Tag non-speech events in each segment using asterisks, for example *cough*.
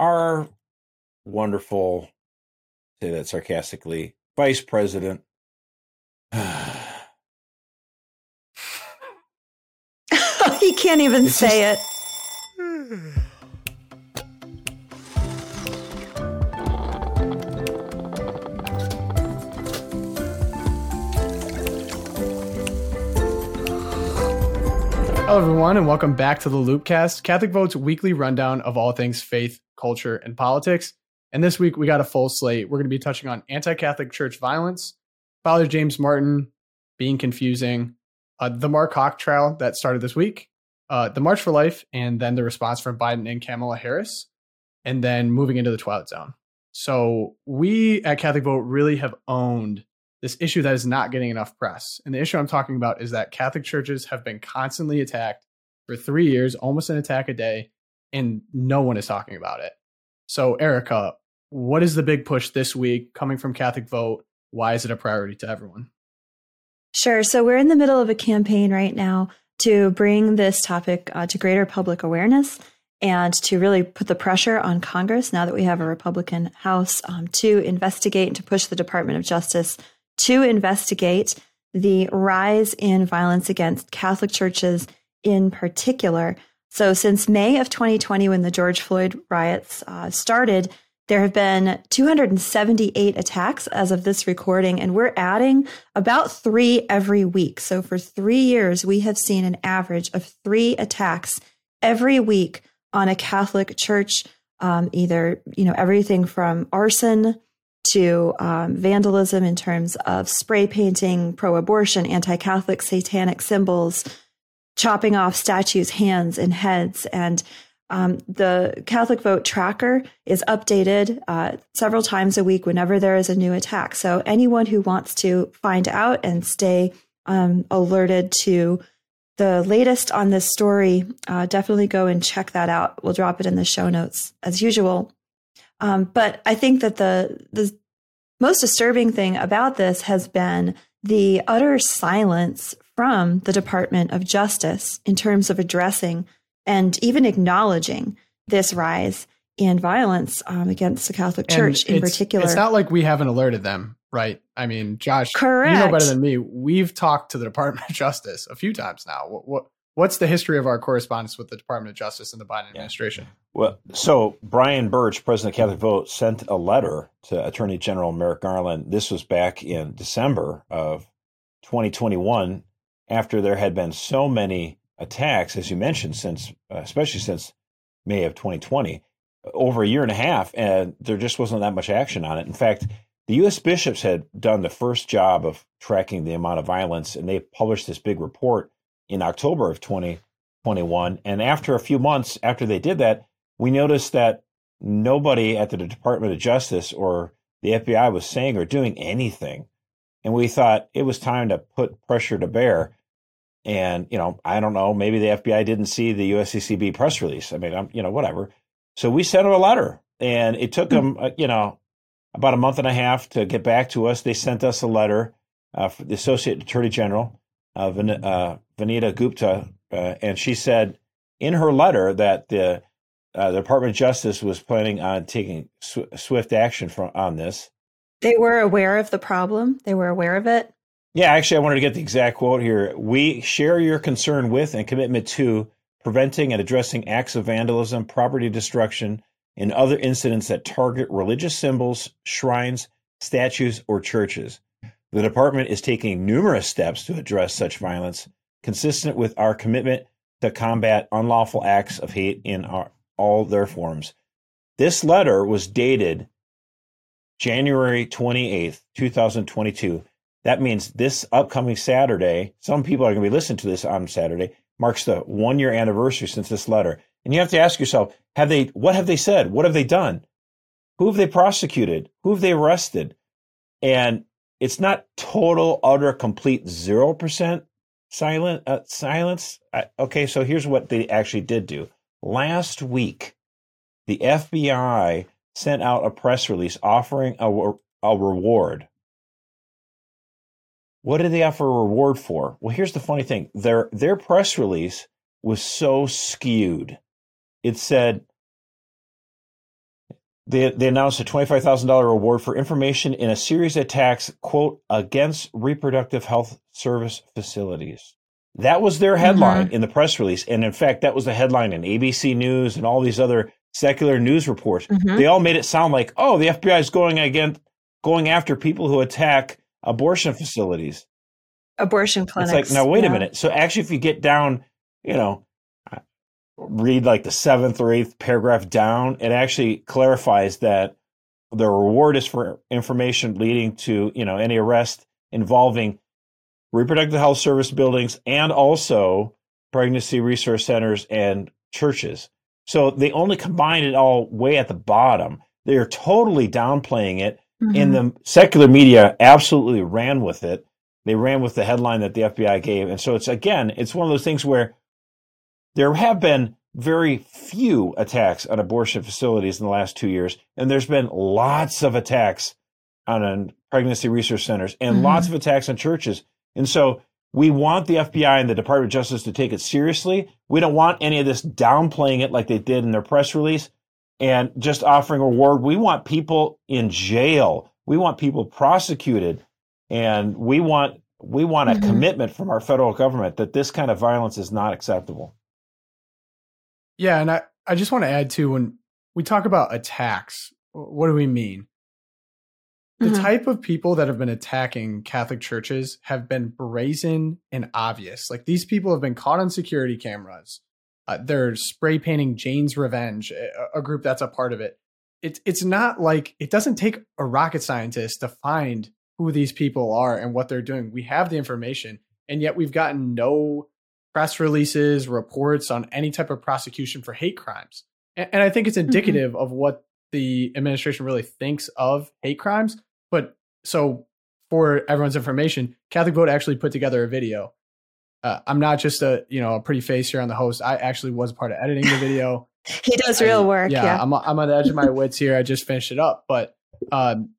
our wonderful, say that sarcastically, vice president. *sighs* *laughs* he can't even It's say just- it. Hello, everyone, and welcome back to the Loopcast, Catholic Vote's weekly rundown of all things faith, culture, and politics. And this week, we got a full slate. We're going to be touching on anti Catholic church violence, Father James Martin being confusing, uh, the Mark Houck trial that started this week, uh, the March for Life, and then the response from Biden and Kamala Harris, and then moving into the Twilight Zone. So, we at Catholic Vote really have owned this issue that is not getting enough press. And the issue I'm talking about is that Catholic churches have been constantly attacked for three years, almost an attack a day, and no one is talking about it. So, Erica, what is the big push this week coming from Catholic Vote? Why is it a priority to everyone? Sure. So we're in the middle of a campaign right now to bring this topic uh, to greater public awareness and to really put the pressure on Congress now that we have a Republican House um, to investigate and to push the Department of Justice to investigate the rise in violence against Catholic churches in particular. So, since May of 2020, when the George Floyd riots uh, started, there have been 278 attacks as of this recording, and we're adding about three every week. So, for three years, we have seen an average of three attacks every week on a Catholic church, um, either, you know, everything from arson to um, vandalism in terms of spray painting, pro abortion, anti Catholic satanic symbols, chopping off statues' hands and heads. And um, the Catholic Vote Tracker is updated uh, several times a week whenever there is a new attack. So anyone who wants to find out and stay um, alerted to the latest on this story, uh, definitely go and check that out. We'll drop it in the show notes as usual. Um, but I think that the the most disturbing thing about this has been the utter silence from the Department of Justice in terms of addressing and even acknowledging this rise in violence um, against the Catholic Church And in it's- particular. It's not like we haven't alerted them, right? I mean, Josh, you know better than me. We've talked to the Department of Justice a few times now. What, what What's the history of our correspondence with the Department of Justice and the Biden administration? Well, so Brian Burch, president of Catholic Vote, sent a letter to Attorney General Merrick Garland. This was back in December of 2021, after there had been so many attacks, as you mentioned, since uh, especially since May of 2020, over a year and a half, and there just wasn't that much action on it. In fact, the U.S. bishops had done the first job of tracking the amount of violence, and they published this big report in October of 2021. And after a few months after they did that, we noticed that nobody at the Department of Justice or the FBI was saying or doing anything. And we thought it was time to put pressure to bear. And, you know, I don't know, maybe the FBI didn't see the USCCB press release. I mean, I'm, you know, whatever. So we sent them a letter and it took them, uh, you know, about a month and a half to get back to us. They sent us a letter uh, for the Associate Attorney General, uh, Van- uh, Vanita Gupta, uh, and she said in her letter that the, uh, the Department of Justice was planning on taking sw- swift action from, on this. they were aware of the problem. They were aware of it. Yeah, actually, I wanted to get the exact quote here. We share your concern with and commitment to preventing and addressing acts of vandalism, property destruction, and other incidents that target religious symbols, shrines, statues, or churches. The department is taking numerous steps to address such violence, consistent with our commitment to combat unlawful acts of hate in our, all their forms. This letter was dated January 28th, 2022. That means this upcoming Saturday, some people are going to be listening to this on Saturday, marks the one year anniversary since this letter. And you have to ask yourself, have they, what have they said? What have they done? Who have they prosecuted? Who have they arrested? And it's not total, utter, complete 0% silent, uh, silence. I, okay, so here's what they actually did do. Last week, the FBI sent out a press release offering a, a reward. What did they offer a reward for? Well, here's the funny thing. Their their press release was so skewed. It said they, they announced a $25,000 reward for information in a series of attacks, quote, against reproductive health service facilities. That was their headline mm-hmm. in the press release. And in fact, that was the headline in ABC News and all these other secular news reports. Mm-hmm. They all made it sound like, oh, the FBI is going against, going after people who attack abortion facilities. Abortion clinics. It's like, now wait yeah. a minute. So actually, if you get down, you know, uh, read like the seventh or eighth paragraph down, it actually clarifies that the reward is for information leading to, you know, any arrest involving reproductive health service buildings and also pregnancy resource centers and churches. So they only combine it all way at the bottom. They are totally downplaying it. Mm-hmm. And the secular media absolutely ran with it. They ran with the headline that the FBI gave. And so it's again, it's one of those things where there have been very few attacks on abortion facilities in the last two years, and there's been lots of attacks on pregnancy research centers and mm-hmm. lots of attacks on churches. And so we want the FBI and the Department of Justice to take it seriously. We don't want any of this downplaying it like they did in their press release and just offering a reward. We want people in jail. We want people prosecuted. And we want we want a mm-hmm. commitment from our federal government that this kind of violence is not acceptable. Yeah, and I, I just want to add to when we talk about attacks, what do we mean? The mm-hmm. type of people that have been attacking Catholic churches have been brazen and obvious. Like these people have been caught on security cameras. Uh, they're spray painting Jane's Revenge, a, a group that's a part of it. It's it's not like it doesn't take a rocket scientist to find who these people are and what they're doing. We have the information, and yet we've gotten no press releases, reports on any type of prosecution for hate crimes. And, and I think it's mm-hmm. indicative mm-hmm. of what the administration really thinks of hate crimes. But so for everyone's information, Catholic Vote actually put together a video. Uh, I'm not just a you know a pretty face here on the host. I actually was part of editing the video. *laughs* he does real work. Yeah, yeah, I'm I'm on the edge of my wits here. I just finished it up, but um,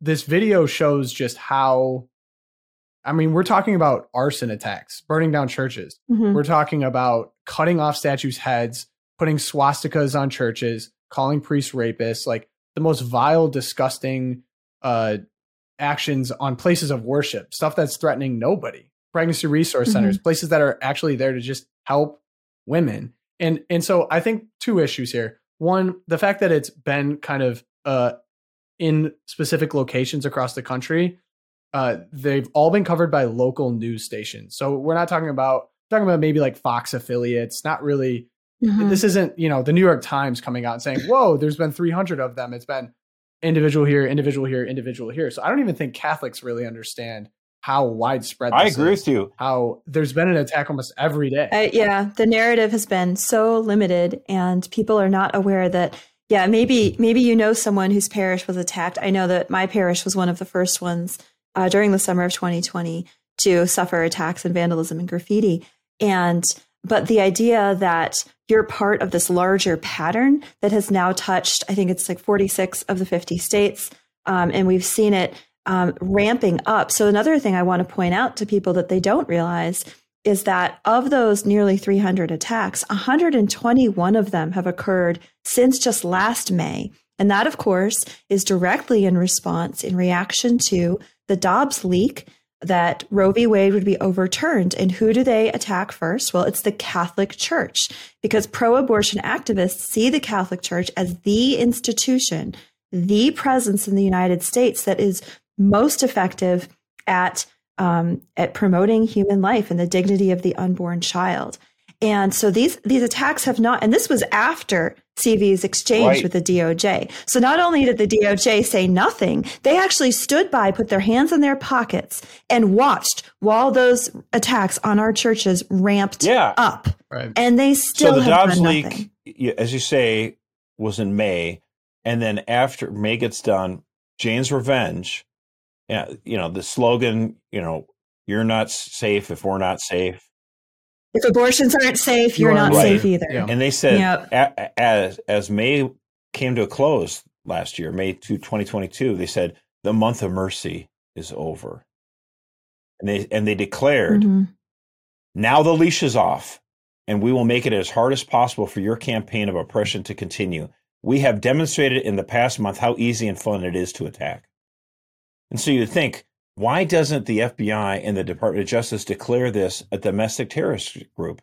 this video shows just how I mean, we're talking about arson attacks, burning down churches. Mm-hmm. We're talking about cutting off statues' heads, putting swastikas on churches, calling priests rapists, like the most vile, disgusting uh, actions on places of worship, stuff that's threatening nobody. Pregnancy resource mm-hmm. centers, places that are actually there to just help women. And and so I think two issues here. One, the fact that it's been kind of uh, in specific locations across the country uh, they've all been covered by local news stations. So we're not talking about talking about maybe like Fox affiliates. Not really. Mm-hmm. This isn't you know the New York Times coming out and saying, "Whoa, there's been 300 of them." It's been individual here, individual here, individual here. So I don't even think Catholics really understand how widespread. I agree is, with you. How there's been an attack almost every day. Uh, yeah, the narrative has been so limited, and people are not aware that. Yeah, maybe maybe you know someone whose parish was attacked. I know that my parish was one of the first ones uh, during the summer of 2020 to suffer attacks and vandalism and graffiti. And but the idea that you're part of this larger pattern that has now touched, I think it's like 46 of the 50 states, um, and we've seen it um, ramping up. So another thing I want to point out to people that they don't realize is that of those nearly 300 attacks, 121 of them have occurred since just last May. And that, of course, is directly in response, in reaction to the Dobbs leak that Roe v. Wade would be overturned. And who do they attack first? Well, it's the Catholic Church because pro abortion activists see the Catholic Church as the institution, the presence in the United States that is most effective at um, at promoting human life and the dignity of the unborn child. And so these these attacks have not, and this was after CV's exchange right. with the DOJ. So not only did the DOJ say nothing, they actually stood by, put their hands in their pockets, and watched while those attacks on our churches ramped yeah. up. Right. And they still so the Dobbs leak, as you say, was in May, and then after May gets done, Jane's Revenge. Yeah, you know the slogan. You know, you're not safe if we're not safe if abortions aren't safe, you're not right. safe either. Yeah. And they said yep. as as May came to a close last year, May 2, 2022, they said the month of mercy is over. And they and they declared mm-hmm. now the leash is off and we will make it as hard as possible for your campaign of oppression to continue. we have demonstrated in the past month how easy and fun it is to attack. And so you think, why doesn't the FBI and the Department of Justice declare this a domestic terrorist group?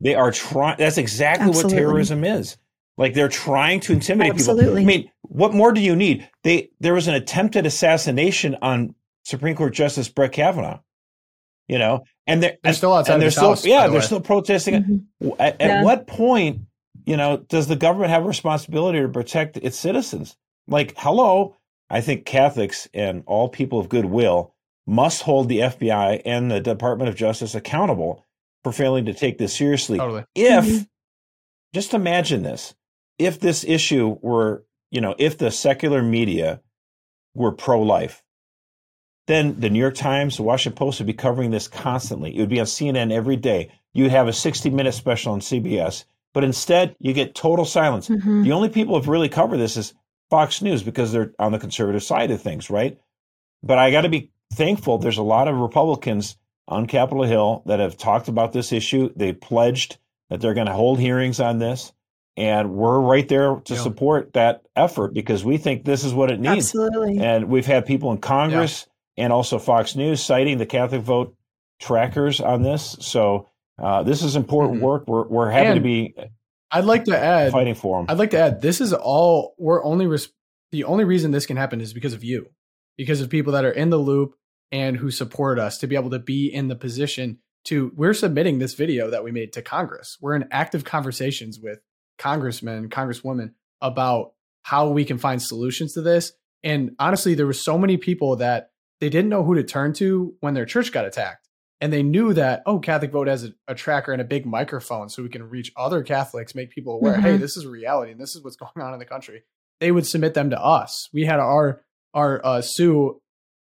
They are trying. That's exactly Absolutely. what terrorism is. Like they're trying to intimidate Absolutely. people. I mean, what more do you need? They there was an attempted assassination on Supreme Court Justice Brett Kavanaugh. You know, and they're, they're still outside. And they're still, house, yeah, the they're still protesting. Mm-hmm. At, yeah. at what point, you know, does the government have a responsibility to protect its citizens? Like, hello, I think Catholics and all people of goodwill must hold the FBI and the Department of Justice accountable for failing to take this seriously. Totally. If, mm-hmm. just imagine this, if this issue were, you know, if the secular media were pro life, then the New York Times, the Washington Post would be covering this constantly. It would be on CNN every day. You'd have a 60 minute special on CBS, but instead you get total silence. Mm-hmm. The only people who have really covered this is Fox News because they're on the conservative side of things, right? But I got to be thankful. There's a lot of Republicans on Capitol Hill that have talked about this issue. They pledged that they're going to hold hearings on this. And we're right there to yeah. support that effort because we think this is what it needs. Absolutely. And we've had people in Congress yeah. and also Fox News citing the Catholic vote trackers on this. So uh, this is important mm-hmm. work. We're, we're happy and to be. I'd like to add fighting for them. I'd like to add this is all we're only res- the only reason this can happen is because of you, because of people that are in the loop and who support us to be able to be in the position to. We're submitting this video that we made to Congress. We're in active conversations with congressmen, congresswomen about how we can find solutions to this. And honestly, there were so many people that they didn't know who to turn to when their church got attacked. And they knew that, oh, Catholic Vote has a, a tracker and a big microphone so we can reach other Catholics, make people aware, mm-hmm. hey, this is reality and this is what's *laughs* going on in the country. They would submit them to us. We had our our uh, Sue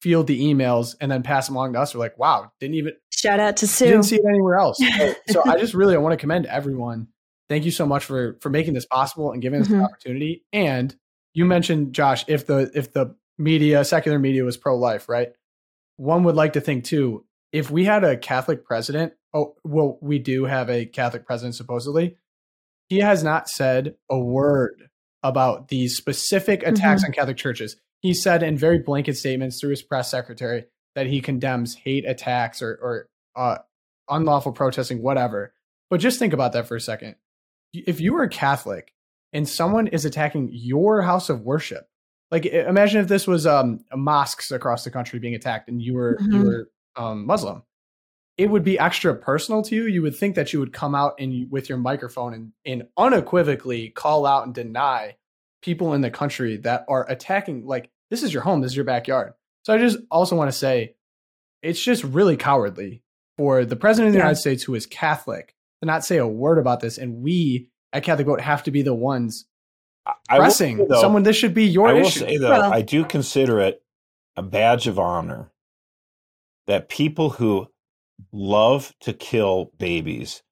field the emails and then pass them along to us. We're like, wow, didn't even shout out to Sue. Didn't see it anywhere else. so, *laughs* so I just really I want to commend everyone thank you so much for for making this possible and giving us mm-hmm. the opportunity. And you mentioned Josh, if the if the media, secular media was pro life, right? One would like to think too, if we had a Catholic president, oh well, we do have a Catholic president supposedly. He has not said a word about these specific attacks mm-hmm. on Catholic churches. He said in very blanket statements through his press secretary that he condemns hate attacks or, or uh, unlawful protesting, whatever. But just think about that for a second if you were a Catholic and someone is attacking your house of worship, like imagine if this was um, mosques across the country being attacked and you were mm-hmm. you were um, Muslim, it would be extra personal to you. You would think that you would come out and with your microphone and, and unequivocally call out and deny people in the country that are attacking. Like this is your home, this is your backyard. So I just also want to say, it's just really cowardly for the president of the yeah. United States, who is Catholic, to not say a word about this, and we at Catholic Vote have to be the ones I pressing say, though, someone. This should be your I will issue. Say, though, well, I do consider it a badge of honor that people who love to kill babies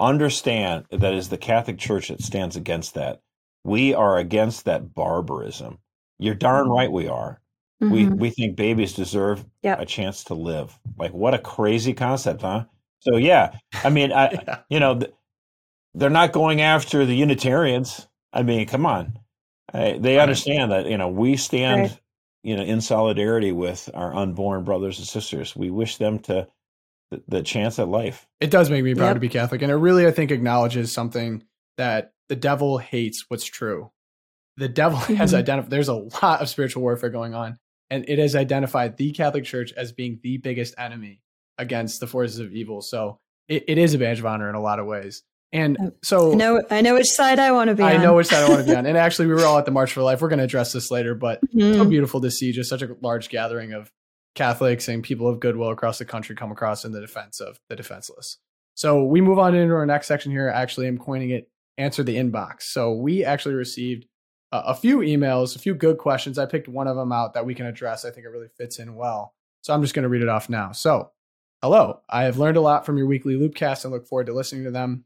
understand that is the Catholic Church that stands against that. We are against that barbarism. You're darn right we are. Mm-hmm. We we think babies deserve yep. a chance to live. Like what a crazy concept, huh? So yeah, I mean, I *laughs* yeah. you know, they're not going after the Unitarians. I mean, come on, I, they understand that you know we stand, right. You know, in solidarity with our unborn brothers and sisters. We wish them to the, the chance at life. It does make me proud yep. to be Catholic, and it really, I think, acknowledges something that the devil hates what's true. The devil *laughs* mm-hmm. has identified. There's a lot of spiritual warfare going on, and it has identified the Catholic Church as being the biggest enemy against the forces of evil. So it, it is a badge of honor in a lot of ways. And oh, so I know I know which side I want to be I on. I know which side I want to be on. And *laughs* actually we were all at the March for Life. We're going to address this later, but mm-hmm. so beautiful to see just such a large gathering of Catholics and people of goodwill across the country come across in the defense of the defenseless. So we move on into our next section here. Actually, I'm coining it answer the inbox. So we actually received uh, a few emails, a few good questions. I picked one of them out that we can address. I think it really fits in well. So I'm just going to read it off now. So Hello, I have learned a lot from your weekly Loopcast and look forward to listening to them.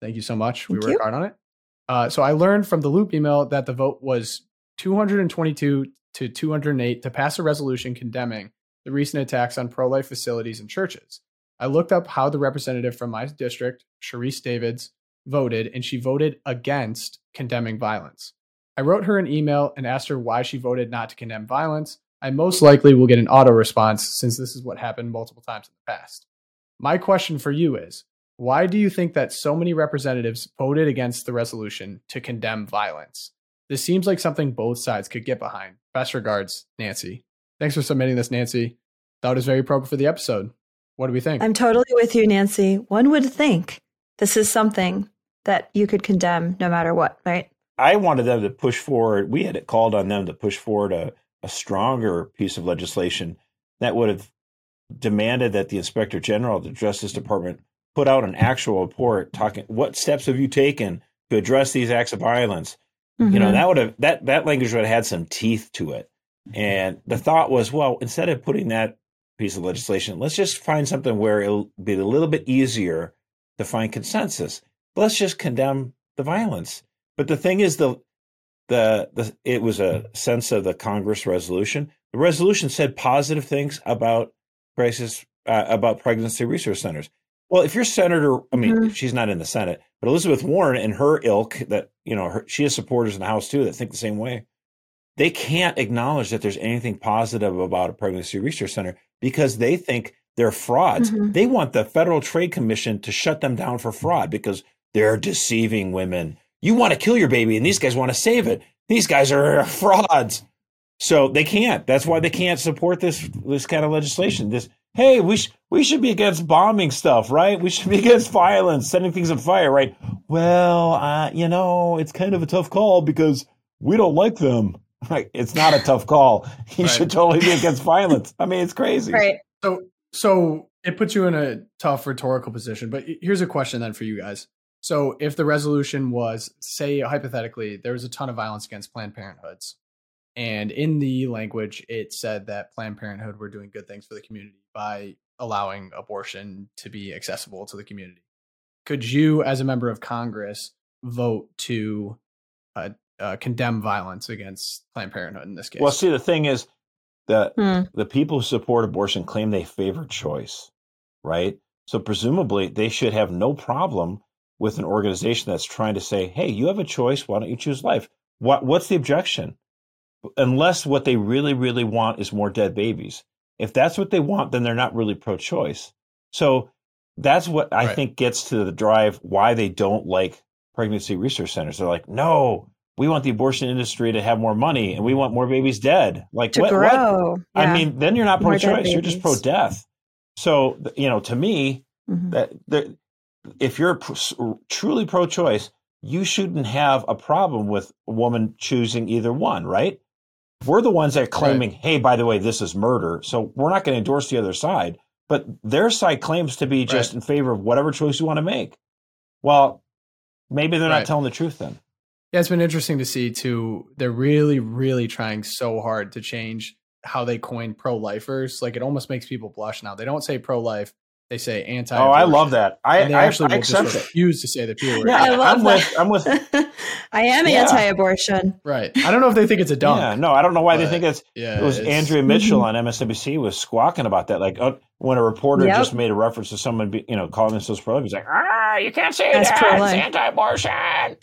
Thank you so much. Thank we work hard on it. Uh, so I learned from the Loop email that the vote was 222 to 208 to pass a resolution condemning the recent attacks on pro life facilities and churches. I looked up how the representative from my district, Sharice Davids, voted, and she voted against condemning violence. I wrote her an email and asked her why she voted not to condemn violence. I most likely will get an auto response since this is what happened multiple times in the past. My question for you is why do you think that so many representatives voted against the resolution to condemn violence? This seems like something both sides could get behind. Best regards, Nancy. Thanks for submitting this, Nancy. Thought it was very appropriate for the episode. What do we think? I'm totally with you, Nancy. One would think this is something that you could condemn no matter what, right? I wanted them to push forward. We had called on them to push forward a, a stronger piece of legislation that would have demanded that the inspector general of the Justice mm-hmm. Department put out an actual report talking what steps have you taken to address these acts of violence. Mm-hmm. You know, mm-hmm. that would have that that language would have had some teeth to it. And the thought was, well, instead of putting that piece of legislation, let's just find something where it'll be a little bit easier to find consensus. Let's just condemn the violence. But the thing is, the the the it was a sense of the Congress resolution. The resolution said positive things about crisis uh, about pregnancy resource centers. Well, if you're senator, I mean, mm-hmm. she's not in the Senate, but Elizabeth Warren and her ilk that you know her, she has supporters in the House too that think the same way. They can't acknowledge that there's anything positive about a pregnancy research center because they think they're frauds. Mm-hmm. They want the Federal Trade Commission to shut them down for fraud because they're deceiving women. You want to kill your baby, and these guys want to save it. These guys are *laughs* frauds. So they can't. That's why they can't support this this kind of legislation. This hey, we sh- we should be against bombing stuff, right? We should be against violence, setting things on fire, right? Well, uh, you know, it's kind of a tough call because we don't like them. *laughs* Right? It's not a tough call. You right. should totally be against violence. I mean, it's crazy. Right. So, so it puts you in a tough rhetorical position. But here's a question then for you guys. So, if the resolution was, say, hypothetically, there was a ton of violence against Planned Parenthoods, and in the language, it said that Planned Parenthood were doing good things for the community by allowing abortion to be accessible to the community. Could you, as a member of Congress, vote to uh, uh, condemn violence against Planned Parenthood in this case? Well, see, the thing is that hmm. the people who support abortion claim they favor choice, right? So presumably, they should have no problem with an organization that's trying to say, "Hey, you have a choice. Why don't you choose life?" What What's the objection? unless what they really, really want is more dead babies. If that's what they want, then they're not really pro choice. So that's what I right. think gets to the drive why they don't like pregnancy research centers. They're like, no, we want the abortion industry to have more money and we want more babies dead. Like, to what? grow. what? Yeah. I mean, then you're not pro choice, you're just pro death. So, you know, to me, mm-hmm. that, that if you're pr- truly pro choice, you shouldn't have a problem with a woman choosing either one, right? We're the ones that are claiming, right. hey, by the way, this is murder. So we're not going to endorse the other side. But their side claims to be just right. in favor of whatever choice you want to make. Well, maybe they're right. not telling the truth then. Yeah, it's been interesting to see too. They're really, really trying so hard to change how they coin pro lifers. Like it almost makes people blush now. They don't say pro life, they say anti. Oh, I love that. I, and they I, actually I will just refuse to say the P word. Yeah, I love I'm that. with. I'm with. *laughs* I am yeah. anti-abortion. Right. I don't know if they think it's a dunk. Yeah. No, I don't know why they think it's. Yeah, it was it's, Andrea Mitchell mm-hmm. on MSNBC was squawking about that. Like uh, when a reporter yep. just made a reference to someone, be, you know, calling themselves pro-life, he's like, ah, you can't say That's that. Pro-life. It's anti-abortion.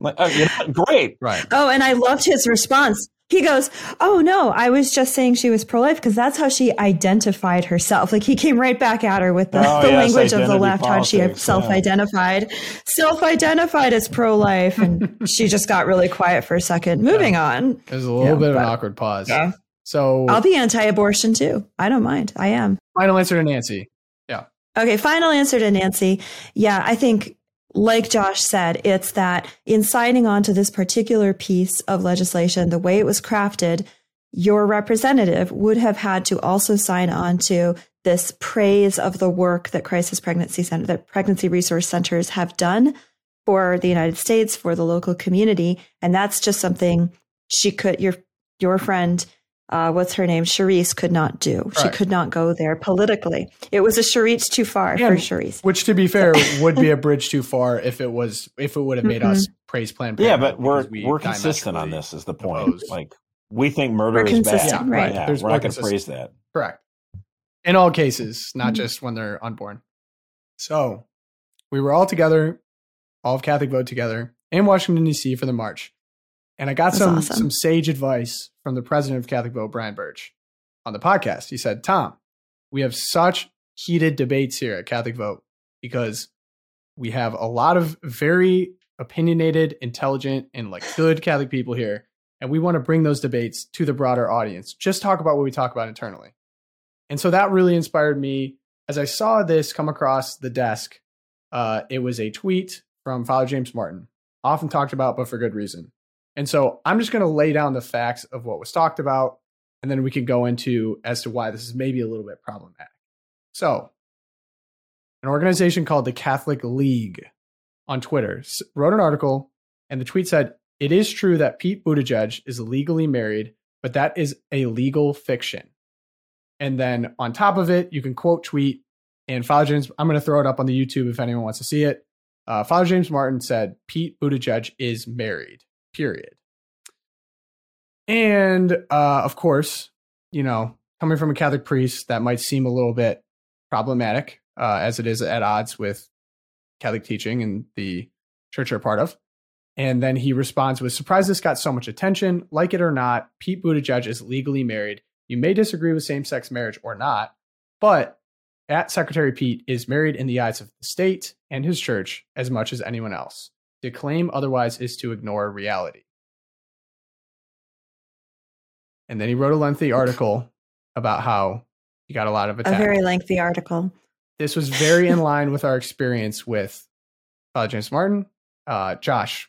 Like, oh, you know, great. Right. Oh, and I loved his response. He goes, Oh no, I was just saying she was pro life because that's how she identified herself. Like he came right back at her with the, oh, the yes, language of the left, politics, how she self identified, yeah. self identified as pro life. And *laughs* she just got really quiet for a second. Moving yeah. on. There's a little yeah, bit of an awkward pause. Yeah. So I'll be anti abortion too. I don't mind. I am. Final answer to Nancy. Yeah. Okay. Final answer to Nancy. Yeah. I think like Josh said, it's that in signing on to this particular piece of legislation, the way it was crafted, your representative would have had to also sign on to this praise of the work that crisis pregnancy center, that pregnancy resource centers have done for the United States, for the local community. And that's just something she could, your, your friend uh, what's her name? Sharice could not do. Right. She could not go there politically. It was a Sharice too far yeah, for Sharice. Which, to be fair, would be a bridge too far if it was if it would have made mm-hmm. us praise Planned Yeah, but we're we are consistent on this. Is the point? Opposed. Like we think murder we're is bad, yeah, right? Yeah, we're not going to praise that. Correct. In all cases, not mm-hmm. just when they're unborn. So we were all together, all of Catholic vote together in Washington D.C. for the march. And I got That's some awesome. some sage advice from the president of Catholic Vote, Brian Burch, on the podcast. He said, Tom, we have such heated debates here at Catholic Vote because we have a lot of very opinionated, intelligent, and like good Catholic people here. And we want to bring those debates to the broader audience. Just talk about what we talk about internally. And so that really inspired me as I saw this come across the desk. Uh, it was a tweet from Father James Martin, often talked about, but for good reason. And so I'm just going to lay down the facts of what was talked about, and then we can go into as to why this is maybe a little bit problematic. So, an organization called the Catholic League on Twitter wrote an article, and the tweet said, It is true that Pete Buttigieg is legally married, but that is a legal fiction. And then on top of it, you can quote tweet, and Father James, I'm going to throw it up on the YouTube if anyone wants to see it. Uh, Father James Martin said, Pete Buttigieg is married, period. And uh, of course, you know, coming from a Catholic priest, that might seem a little bit problematic, uh, as it is at odds with Catholic teaching and the church you're a part of. And then he responds with, surprised this got so much attention. Like it or not, Pete Buttigieg is legally married. You may disagree with same sex marriage or not, but at Secretary Pete is married in the eyes of the state and his church as much as anyone else. To claim otherwise is to ignore reality. And then he wrote a lengthy article about how he got a lot of attention. A very lengthy article. this was very in line with our experience with Father James Martin. Uh, Josh,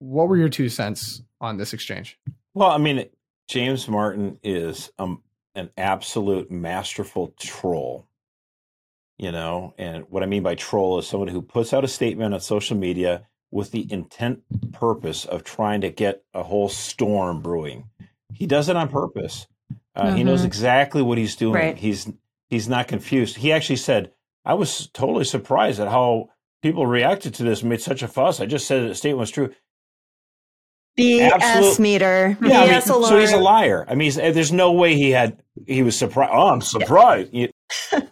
what were your two cents on this exchange? Well, I mean, James Martin is um, an absolute masterful troll. You know, and what I mean by troll is someone who puts out a statement on social media with the intent purpose of trying to get a whole storm brewing. He does it on purpose. Uh, He knows Mhm. exactly what he's doing. Right. He's he's not confused. He actually said, "I was totally surprised at how people reacted to this and made such a fuss. I just said the statement was true." BS Absolute- meter. Yeah, I mean, BS alarm. so he's a liar. I mean, he's, there's no way he had he was surprised. Oh, I'm surprised. *laughs*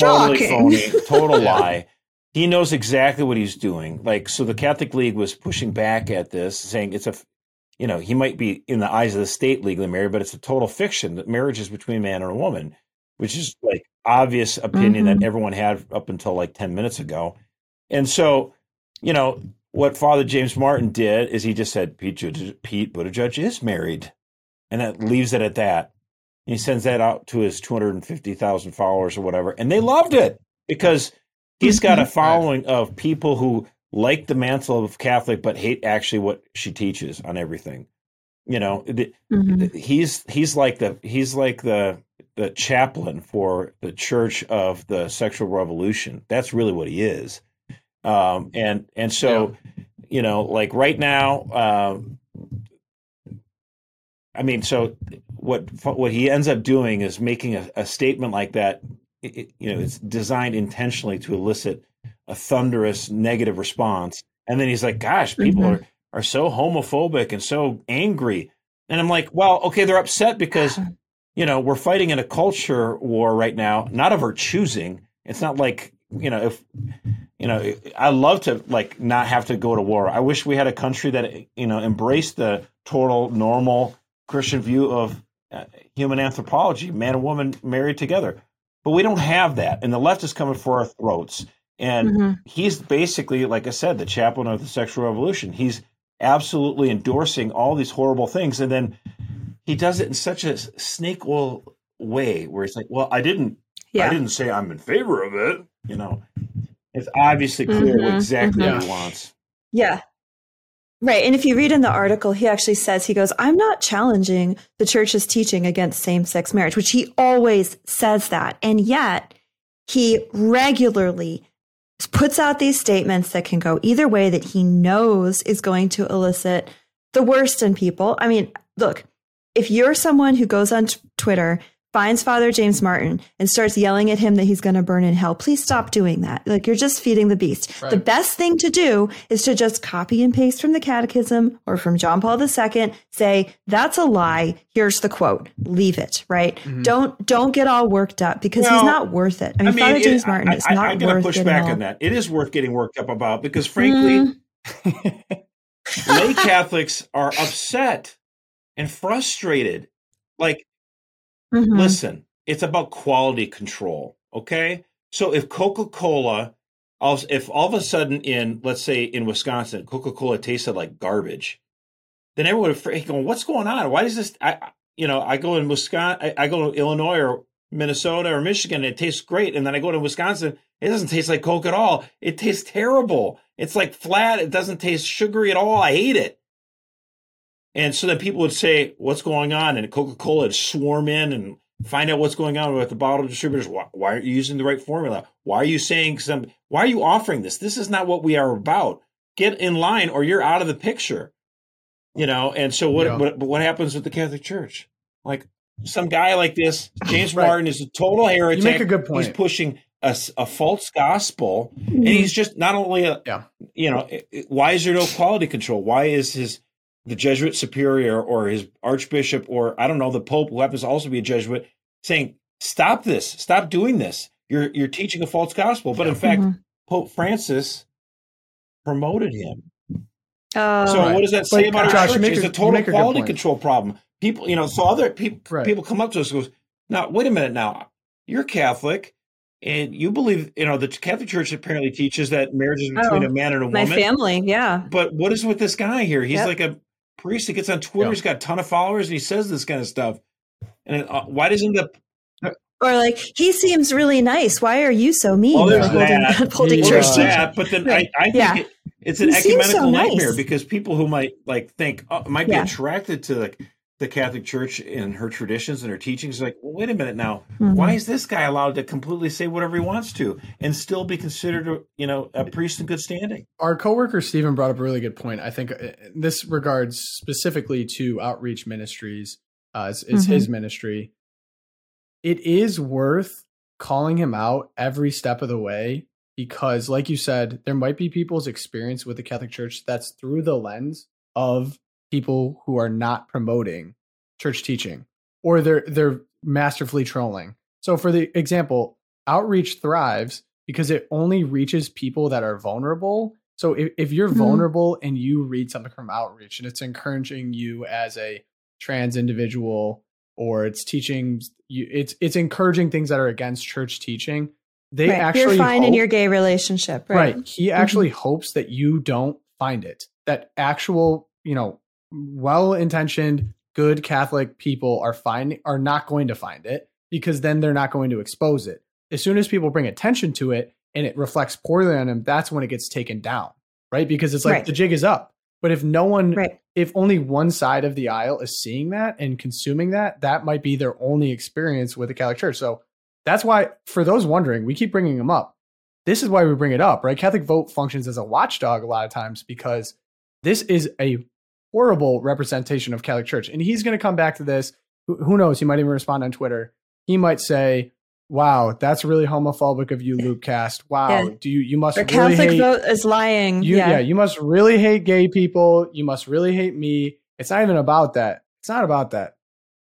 You- totally Shocking. phony, total *laughs* lie. He knows exactly what he's doing. Like, so the Catholic League was pushing back at this, saying it's a, you know, he might be in the eyes of the state legally married, but it's a total fiction that marriage is between a man and a woman, which is like obvious opinion Mhm. that everyone had up until like 10 minutes ago. And so, you know, what Father James Martin did is he just said, Pete, Buttig- Pete Buttigieg is married. And that leaves it at that. And he sends that out to his 250,000 followers or whatever. And they loved it because he's got a following of people who like the mantle of Catholic but hate actually what she teaches on everything. You know, the- Mhm. he's he's like the he's like the the chaplain for the Church of the Sexual Revolution. That's really what he is. Um, and and so, you know, like right now, um, I mean, so what what he ends up doing is making a, a statement like that. It, it- you know, it's designed intentionally to elicit a thunderous negative response, and then he's like, "Gosh, people Mhm. are are so homophobic and so angry," and I'm like, "Well, okay, they're upset because." *sighs* you know, we're fighting in a culture war right now, not of our choosing. It's not like, you know, if, you know, I love to like not have to go to war. I wish we had a country that, you know, embraced the total normal Christian view of uh, human anthropology, man and woman married together. But we don't have that. And the left is coming for our throats. And Mhm. he's basically, like I said, the chaplain of the sexual revolution. He's absolutely endorsing all these horrible things. And then he does it in such a snake oil way where it's like, well, I didn't, I didn't say I'm in favor of it. You know, it's obviously clear what Mhm, exactly mhm. what he wants. Yeah. Right. And if you read in the article, he actually says, he goes, I'm not challenging the church's teaching against same sex marriage, which he always says that. And yet he regularly puts out these statements that can go either way that he knows is going to elicit the worst in people. I mean, look, if you're someone who goes on t- Twitter, finds Father James Martin and starts yelling at him that he's going to burn in hell, please stop doing that. Like you're just feeding the beast. Right. The best thing to do is to just copy and paste from the catechism or from John Paul II, say, that's a lie. Here's the quote. Leave it, right? Mhm. Don't don't get all worked up because Well, he's not worth it. I mean, Father it- James Martin is I, not am going worth to push back on that. It is worth getting worked up about because, frankly, Mm, *laughs* lay Catholics are upset and frustrated. Like, Mhm. listen, it's about quality control. Okay. So if Coca Cola, if all of a sudden in, let's say in Wisconsin, Coca Cola tasted like garbage, then everyone would freak going, what's going on? Why does this, I, you know, I go in Wisconsin, I, I go to Illinois or Minnesota or Michigan, it tastes great. And then I go to Wisconsin, it doesn't taste like Coke at all. It tastes terrible. It's like flat. It doesn't taste sugary at all. I hate it. And so then people would say, what's going on? And Coca Cola would swarm in and find out what's going on with the bottle distributors. Why, why aren't you using the right formula? Why are you saying some, why are you offering this? This is not what we are about. Get in line or you're out of the picture. You know, and so what, Yeah. what, what happens with the Catholic Church? Like some guy like this, *laughs* James Right. Martin is a total heretic. You make a good point. He's point. pushing a false gospel, Mm-hmm. and he's just not only a, Yeah. you know, it- it- why is there no quality control? Why is his the Jesuit superior or his archbishop or I don't know the Pope, who happens to also be a Jesuit, saying stop this, stop doing this. You're you're teaching a false gospel. But in fact, Mhm. Pope Francis promoted him. Oh, So Right. what does that say about Josh, our church? It's a- a total a quality control problem. People, you know, so other people Right. people come up to us and goes, now wait a minute, now you're Catholic. And you believe, you know, the Catholic Church apparently teaches that marriage is between Oh, a man and a woman. my family, yeah. But what is with this guy here? He's Yep. like a priest that gets on Twitter. Yeah. He's got a ton of followers, and he says this kind of stuff. And uh, why doesn't the Or like, he seems really nice. Why are you so mean Well, for there's holding, that. holding Yeah. church there's that? But then Right. I, I think Yeah. it, it's an He seems so ecumenical nightmare nice. because people who might like think oh, might be Yeah. attracted to like the Catholic Church and her traditions and her teachings. Like, well, wait a minute now. Mhm. Why is this guy allowed to completely say whatever he wants to and still be considered, you know, a priest in good standing? Our coworker Stephen brought up a really good point. I think uh, this regards specifically to outreach ministries, uh, is, is Mhm. his ministry. It is worth calling him out every step of the way because, like you said, there might be people's experience with the Catholic Church that's through the lens of people who are not promoting church teaching or they're they're masterfully trolling. So for the example, outreach thrives because it only reaches people that are vulnerable. So if, if you're Mhm. vulnerable and you read something from outreach and it's encouraging you as a trans individual or it's teaching you it's it's encouraging things that are against church teaching, they Right. actually You're fine in your gay relationship, right? Right. He actually hopes that you don't find it. That actual, you know, well-intentioned, good Catholic people are finding are not going to find it because then they're not going to expose it. As soon as people bring attention to it and it reflects poorly on them, that's when it gets taken down. Right? Because it's like Right. the jig is up. But if no one Right. if only one side of the aisle is seeing that and consuming that, that might be their only experience with the Catholic Church. So that's why, for those wondering, we keep bringing them up. This is why we bring it up, right? Catholic Vote functions as a watchdog a lot of times because this is a horrible representation of Catholic Church. And he's going to come back to this. Who, who knows? He might even respond on Twitter. He might say, "Wow, that's really homophobic of you, Loopcast. Wow, Yeah. do you you must Or really Catholic hate vote is lying. you, yeah. yeah. you must really hate gay people. You must really hate me. It's not even about that. It's not about that.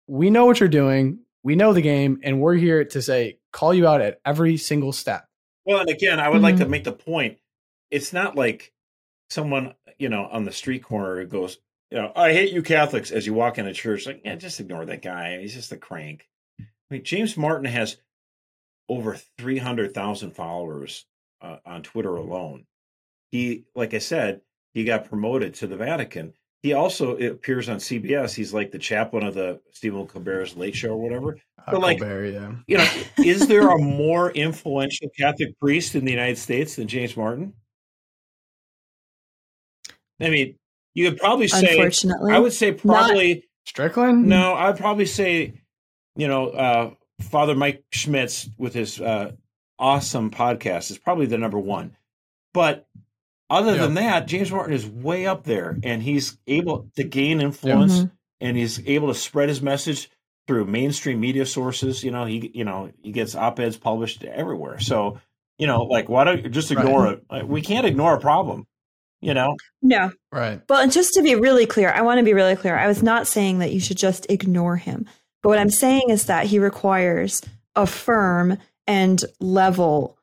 We know what you're doing. We know the game, and we're here to say, call you out at every single step. Well, and again, I would like to Mhm. make the point. It's not like someone, you know, on the street corner who goes, you know, I hate you Catholics as you walk in a church. Like, yeah, just ignore that guy. He's just a crank. I mean, James Martin has over 300,000 followers uh, on Twitter alone. He, like I said, he got promoted to the Vatican. He also appears on CBS. He's like the chaplain of the Stephen Colbert's Late Show or whatever Uh, But, like, Colbert, yeah. you know, is there a *laughs* more influential Catholic priest in the United States than James Martin? I mean, you could probably say, Unfortunately, I would say probably, Strickland? no, I'd probably say, you know, uh, Father Mike Schmitz with his uh, awesome podcast is probably the number one. But other Yeah. than that, James Martin is way up there and he's able to gain influence Mhm. and he's able to spread his message through mainstream media sources. You know, he you know he gets op eds published everywhere. So you know, like why don't you just Right. ignore it? We can't ignore a problem. You know, no. Right. Well, and just to be really clear, I want to be really clear. I was not saying that you should just ignore him. But what I'm saying is that he requires a firm and level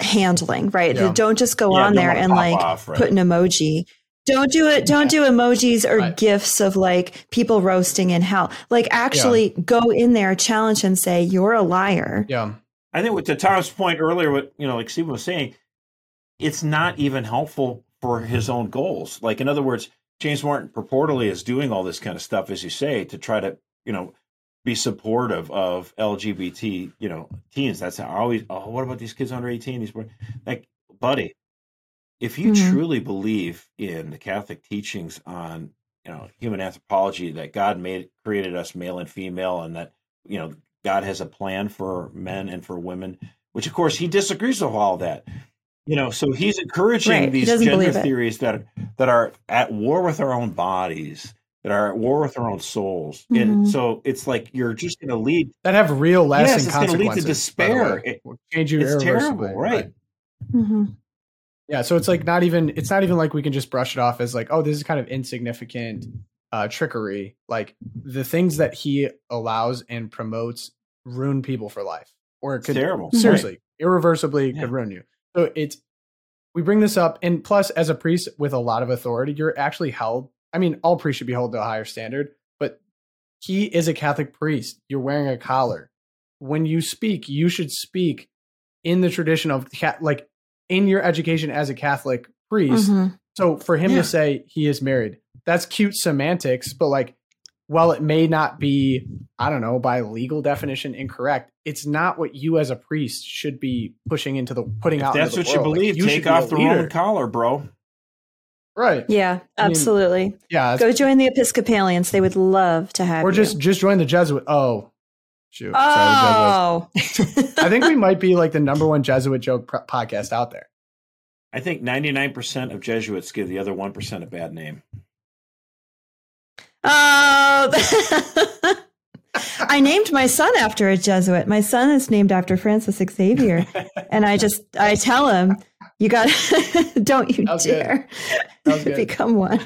handling, right? Yeah. Don't just go Yeah, on there and like off, right. put an emoji. don't do it. Don't do emojis or Right. gifs of like people roasting in hell. Like actually go in there, challenge and say you're a liar. Yeah. I think with to Tom's point earlier, what you know, like Stephen was saying, it's not even helpful for his own goals. Like in other words, James Martin purportedly is doing all this kind of stuff, as you say, to try to you know be supportive of LGBT you know teens. That's how I always. Oh, what about these kids under eighteen? These boys, like buddy, if you Mhm. truly believe in the Catholic teachings on you know human anthropology that God made created us male and female, and that you know God has a plan for men and for women, which of course he disagrees with all that. You know, so he's encouraging Right, these doesn't gender theories that that are at war with our own bodies, that are at war with our own souls, and Mhm. so it's like you're just going to lead. That have real lasting Yes, it's gonna lead to consequences. by the despair. It- Will change you It's terrible, right? hmm Yeah, so it's like not even it's not even like we can just brush it off as like, oh, this is kind of insignificant uh trickery. Like the things that he allows and promotes ruin people for life. Or it It's could terrible. seriously, irreversibly Yeah. could ruin you. So it's we bring this up and plus as a priest with a lot of authority, you're actually held I mean, all priests should be held to a higher standard, but he is a Catholic priest. You're wearing a collar. When you speak, you should speak in the tradition of like in your education as a Catholic priest. Mhm. So for him Yeah. to say he is married, that's cute semantics, but like while it may not be, I don't know, by legal definition incorrect, it's not what you as a priest should be pushing into the putting If out. that's into what the you world. Like, believe, should take be off the leader. Roman collar, bro. Right. Yeah, I mean, absolutely. Yeah. Go join the Episcopalians. They would love to have you. or you. just just join the Jesuit. Oh, shoot. Sorry, oh. I think we might be like the number one Jesuit joke pro- podcast out there. I think 99% of Jesuits give the other 1% a bad name. Oh, *laughs* I named my son after a Jesuit. My son is named after Francis Xavier, *laughs* and I just I tell him, "You got, *laughs* don't you That was good. dare become one."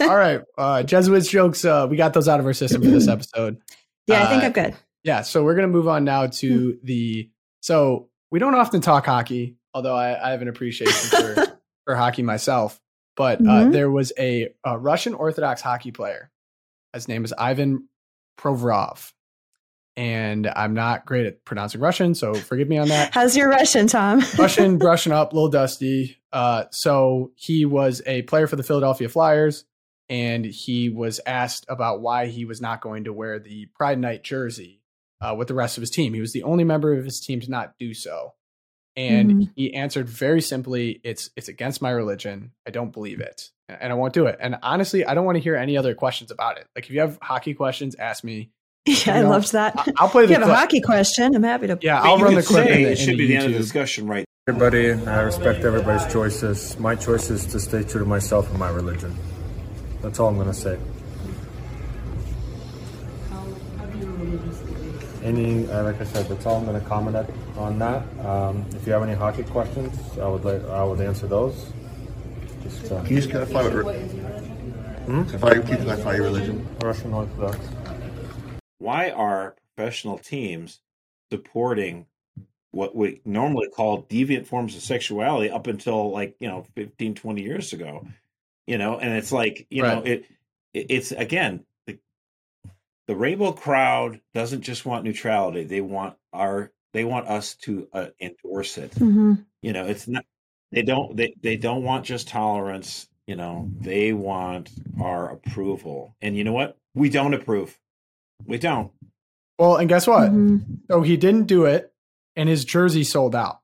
All right, uh, Jesuits jokes. Uh, we got those out of our system for this *clears throat* episode. yeah, I think Uh, I'm good. Yeah, so we're gonna move on now Hmm. to the. So we don't often talk hockey, although I, I have an appreciation for for hockey myself. But uh, Mhm. there was a, a Russian Orthodox hockey player. His name is Ivan Provorov, and I'm not great at pronouncing Russian, so forgive me on that. How's your Russian, Tom? *laughs* Russian, brushing up, a little dusty. Uh, so he was a player for the Philadelphia Flyers, and he was asked about why he was not going to wear the Pride Night jersey uh, with the rest of his team. He was the only member of his team to not do so, and Mhm. he answered very simply, "It's it's against my religion. I don't believe it, and I won't do it." And honestly, I don't want to hear any other questions about it. Like if you have hockey questions, ask me. *laughs* yeah, I know, loved that. I- I'll play the you have a hockey question, I'm happy to. Yeah, I mean, I'll run the clip. say in the, it should in be the end of the discussion right Everybody, I respect everybody's choices. My choice is to stay true to myself and my religion. That's all I'm going to say. Any, uh, like I said, that's all I'm going to comment at, on that. Um, if you have any hockey questions, I would like, I would answer those. Just uh, Can you just clarify what? Hmm? Clarify, can you clarify your religion? Russian Orthodox. why are professional teams supporting what we normally call deviant forms of sexuality up until like you know 15 20 years ago you know and it's like you know Right. it, it it's again the, the rainbow crowd doesn't just want neutrality they want our they want us to uh, endorse it Mhm. you know it's not they don't they, they don't want just tolerance you know they want our approval and you know what we don't approve we don't Well, and guess what? Mhm. So he didn't do it, and his jersey sold out.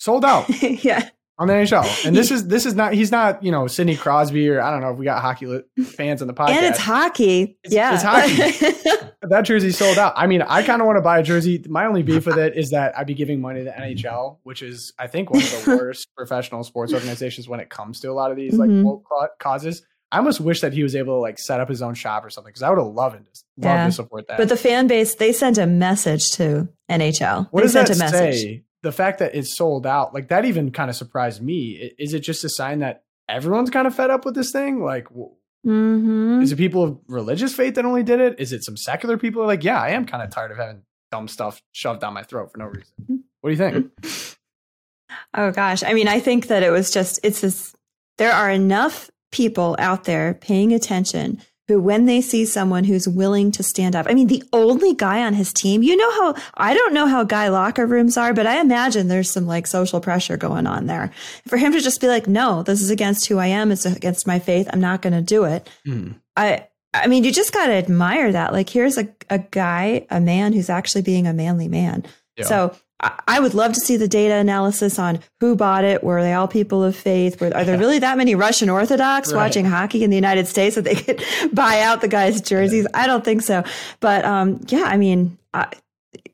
Sold out *laughs* yeah, on the NHL. And this *laughs* is this is not he's not you know Sidney Crosby or I don't know if we got hockey li- fans on the podcast. and it's hockey. It's- yeah, it's hockey. *laughs* that jersey sold out. I mean, I kind of want to buy a jersey. My only beef with it is that I'd be giving money to the NHL, which is I think one of the *laughs* worst professional sports organizations when it comes to a lot of these like Mhm. woke causes. I almost wish that he was able to like set up his own shop or something because I would have loved to love Yeah. to support that. but the fan base they sent a message to NHL. What they does sent that a message. say? The fact that it's sold out, like that, even kind of surprised me. Is it just a sign that everyone's kind of fed up with this thing? Like, Mm-hmm. is it people of religious faith that only did it? Is it some secular people are like, yeah, I am kind of tired of having dumb stuff shoved down my throat for no reason. What do you think? *laughs* Oh gosh, I mean, I think that it was just it's this there are enough people out there paying attention who, when they see someone who's willing to stand up, I mean, the only guy on his team, you know how, I don't know how guy locker rooms are, but I imagine there's some like social pressure going on there. For him to just be like, no, this is against who I am. It's against my faith. I'm not going to do it. Mm. I, I mean, you just got to admire that. Like, here's a, a guy, a man who's actually being a manly man. Yeah. So I would love to see the data analysis on who bought it. Were they all people of faith? Were, are there really that many Russian Orthodox Right. watching hockey in the United States that they could *laughs* buy out the guys' jerseys? I don't think so. But um, yeah, I mean, I,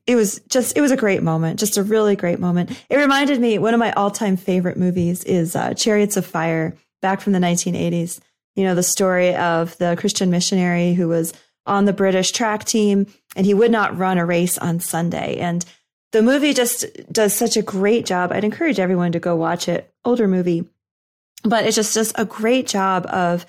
it was just it was a great moment, just a really great moment. It reminded me one of my all time favorite movies is uh, Chariots of Fire, back from the 1980s. You know the story of the Christian missionary who was on the British track team and he would not run a race on Sunday and the movie just does such a great job. I'd encourage everyone to go watch it. Older movie, but it just does a great job of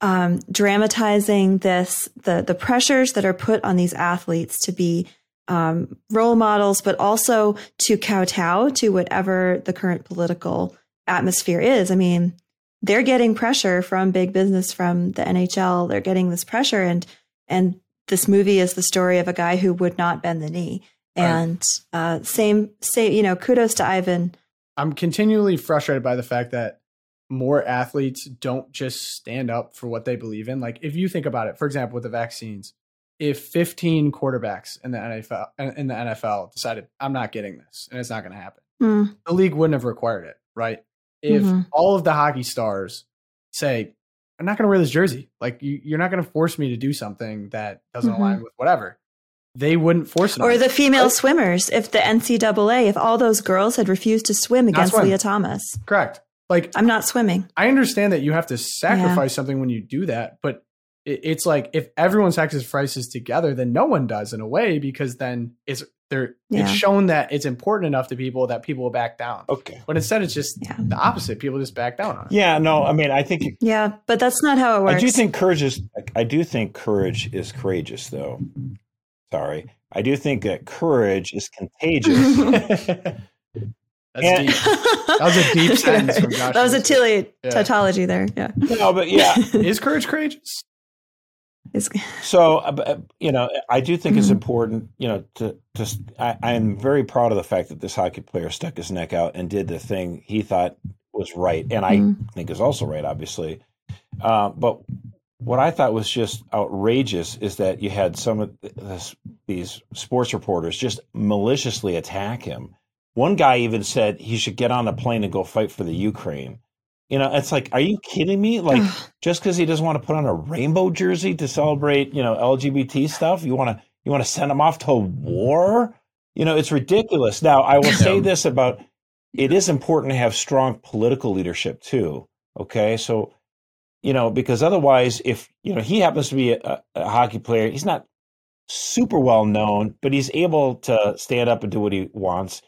um, dramatizing this the the pressures that are put on these athletes to be um, role models, but also to kowtow to whatever the current political atmosphere is. I mean, they're getting pressure from big business, from the NHL. They're getting this pressure, and and this movie is the story of a guy who would not bend the knee. And uh, same, say, you know, kudos to Ivan. I'm continually frustrated by the fact that more athletes don't just stand up for what they believe in. Like if you think about it, for example, with the vaccines, if 15 quarterbacks in the NFL in the NFL decided I'm not getting this and it's not going to happen, Hmm. the league wouldn't have required it, right? If Mhm. all of the hockey stars say I'm not going to wear this jersey, like you, you're not going to force me to do something that doesn't Mhm. align with whatever, they wouldn't force it. on Or me. the female Right? swimmers, if the NCAA, if all those girls had refused to swim against swim. Leah Thomas, correct. Like I'm not swimming. I understand that you have to sacrifice something when you do that, but it, it's like if everyone sacrifices together, then no one does in a way because then it's they're Yeah. it's shown that it's important enough to people that people will back down. Okay. But instead, it's just Yeah. the opposite. People just back down on it. Yeah, no, I mean, I think Yeah, but that's not how it works. I do think courage is. I do think courage is courageous, though. Sorry, I do think that courage is contagious. *laughs* That's And- deep. *laughs* That was a deep sentence from Josh that was a Tilly Yeah. tautology there. Yeah. no, but yeah. *laughs* Is courage courageous? It's, So, uh, uh, you know, I do think it's Mhm. important. You know, to to. I, I am very proud of the fact that this hockey player stuck his neck out and did the thing he thought was right, and I Mhm. think is also right, obviously. Uh, but what I thought was just outrageous is that you had some of this, these sports reporters just maliciously attack him. One guy even said he should get on a plane and go fight for the Ukraine. You know, it's like, are you kidding me? Like, just because he doesn't want to put on a rainbow jersey to celebrate, you know, LGBT stuff, you want to you want to send him off to war? You know, it's ridiculous. Now, I will say this about it is important to have strong political leadership too. Okay, so you know, because otherwise, if you know he happens to be a, a hockey player, he's not super well known, but he's able to stand up and do what he wants.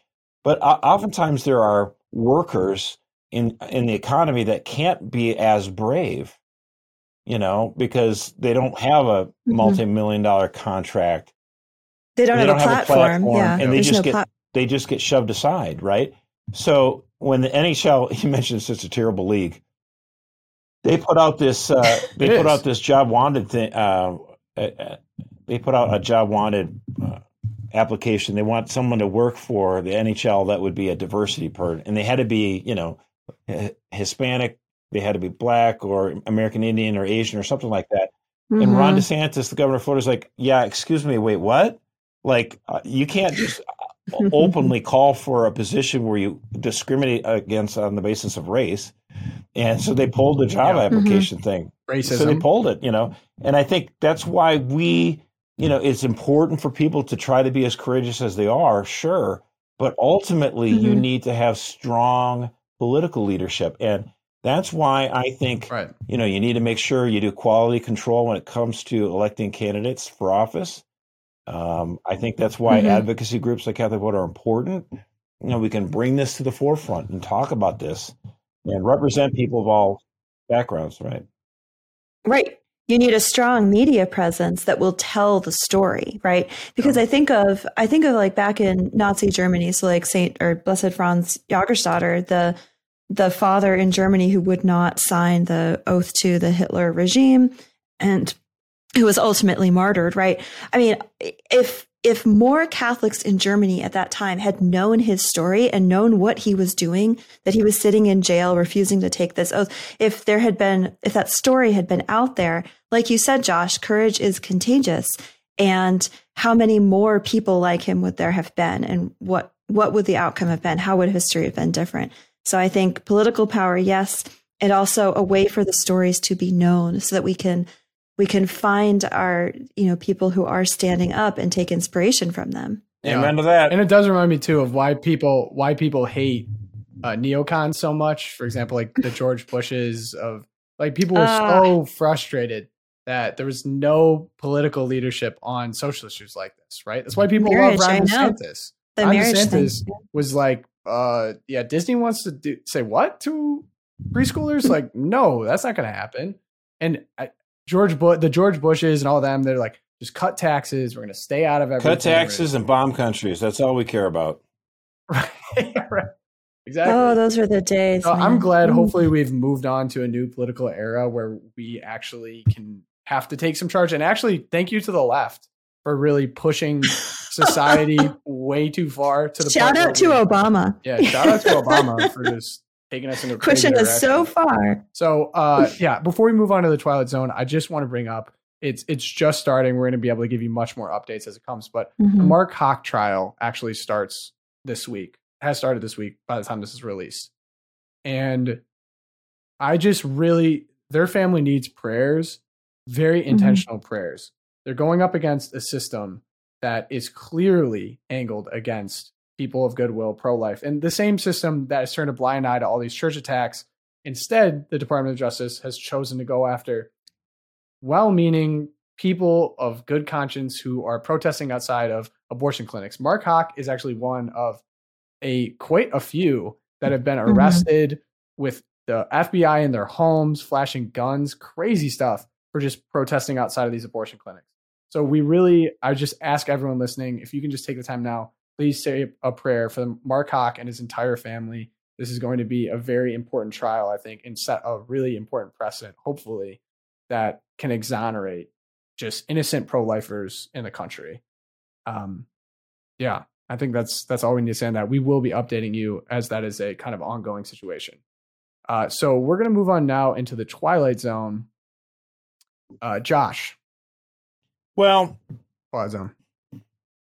But o- oftentimes there are workers in in the economy that can't be as brave, you know, because they don't have a Mhm. multi-million dollar contract. they don't, They have, don't a have a platform. Yeah. and they There's just no get plat- they just get shoved aside, right? So when the NHL, *laughs* you mentioned it's such a terrible league, they put out this uh, they put is. out this job wanted thing. Uh, uh, uh, they put out a job wanted uh, application. They want someone to work for the NHL that would be a diversity person, and they had to be you know Hispanic, they had to be black or American Indian or Asian or something like that. And Ron Mhm. DeSantis, the governor of Florida, is like, yeah, excuse me, wait, what? Like, uh, you can't just openly *laughs* call for a position where you discriminate against on the basis of race. And so they pulled the job Yeah. application thing. Racism. So they pulled it, you know. And I think that's why we, you know, it's important for people to try to be as courageous as they are, sure. But ultimately, you Mhm. need to have strong political leadership. And that's why I think right. you know you need to make sure you do quality control when it comes to electing candidates for office um, i think that's why Mhm. advocacy groups like catholic vote are important you know we can bring this to the forefront and talk about this and represent people of all backgrounds right Right. You need a strong media presence that will tell the story, right? Because I think of I think of like back in Nazi Germany, so like Saint or Blessed Franz Jagerstatter, the the father in Germany who would not sign the oath to the Hitler regime and who was ultimately martyred, right? I mean, if if more Catholics in Germany at that time had known his story and known what he was doing, that he was sitting in jail refusing to take this oath, if there had been, if that story had been out there, like you said, Josh, courage is contagious. And how many more people like him would there have been? And what, what would the outcome have been? How would history have been different? So I think political power, yes, and also a way for the stories to be known so that we can we can find our you know people who are standing up and take inspiration from them. Yeah. Amen to that. And it does remind me too of why people why people hate uh, neocons so much. For example, like the George Bushes of like people were uh, so frustrated that there was no political leadership on social issues like this. Right. That's why people marriage, love Ron DeSantis. The Ron DeSantis thing. was like, uh, yeah, Disney wants to do say what to preschoolers? like, no, that's not going to happen. And I, George Bush, the George Bushes and all them, they're like, just cut taxes. We're going to stay out of everything. Cut taxes and bomb countries. That's all we care about. right. *laughs* right. Exactly. Oh, those were the days. So I'm glad. Mm. Hopefully, we've moved on to a new political era where we actually can have to take some charge. And actually, thank you to the left for really pushing *laughs* society way too far to the shout out to we, Obama. Yeah, shout out to *laughs* Obama for just taking us into pushing us so far. So, uh, *laughs* yeah, before we move on to the Twilight Zone, I just want to bring up it's it's just starting. We're going to be able to give you much more updates as it comes. But mm-hmm. the Mark Houck trial actually starts this week. Has started this week by the time this is released, and I just really their family needs prayers, very mm-hmm. intentional mm-hmm. prayers. They're going up against a system that is clearly angled against people of goodwill, pro life, and the same system that has turned a blind eye to all these church attacks. Instead, the Department of Justice has chosen to go after well meaning people of good conscience who are protesting outside of abortion clinics. Mark Houck is actually one of a quite a few that have been mm-hmm. arrested mm-hmm. with the FBI in their homes, flashing guns, crazy stuff for just protesting outside of these abortion clinics. So we really, I just ask everyone listening, if you can just take the time now, please say a prayer for Mark Houck and his entire family. This is going to be a very important trial, I think, and set a really important precedent, hopefully, that can exonerate just innocent pro-lifers in the country. Um, yeah, I think that's that's all we need to say on that. We will be updating you as that is a kind of ongoing situation. Uh, so we're going to move on now into the Twilight Zone. Uh, Josh, well, Twilight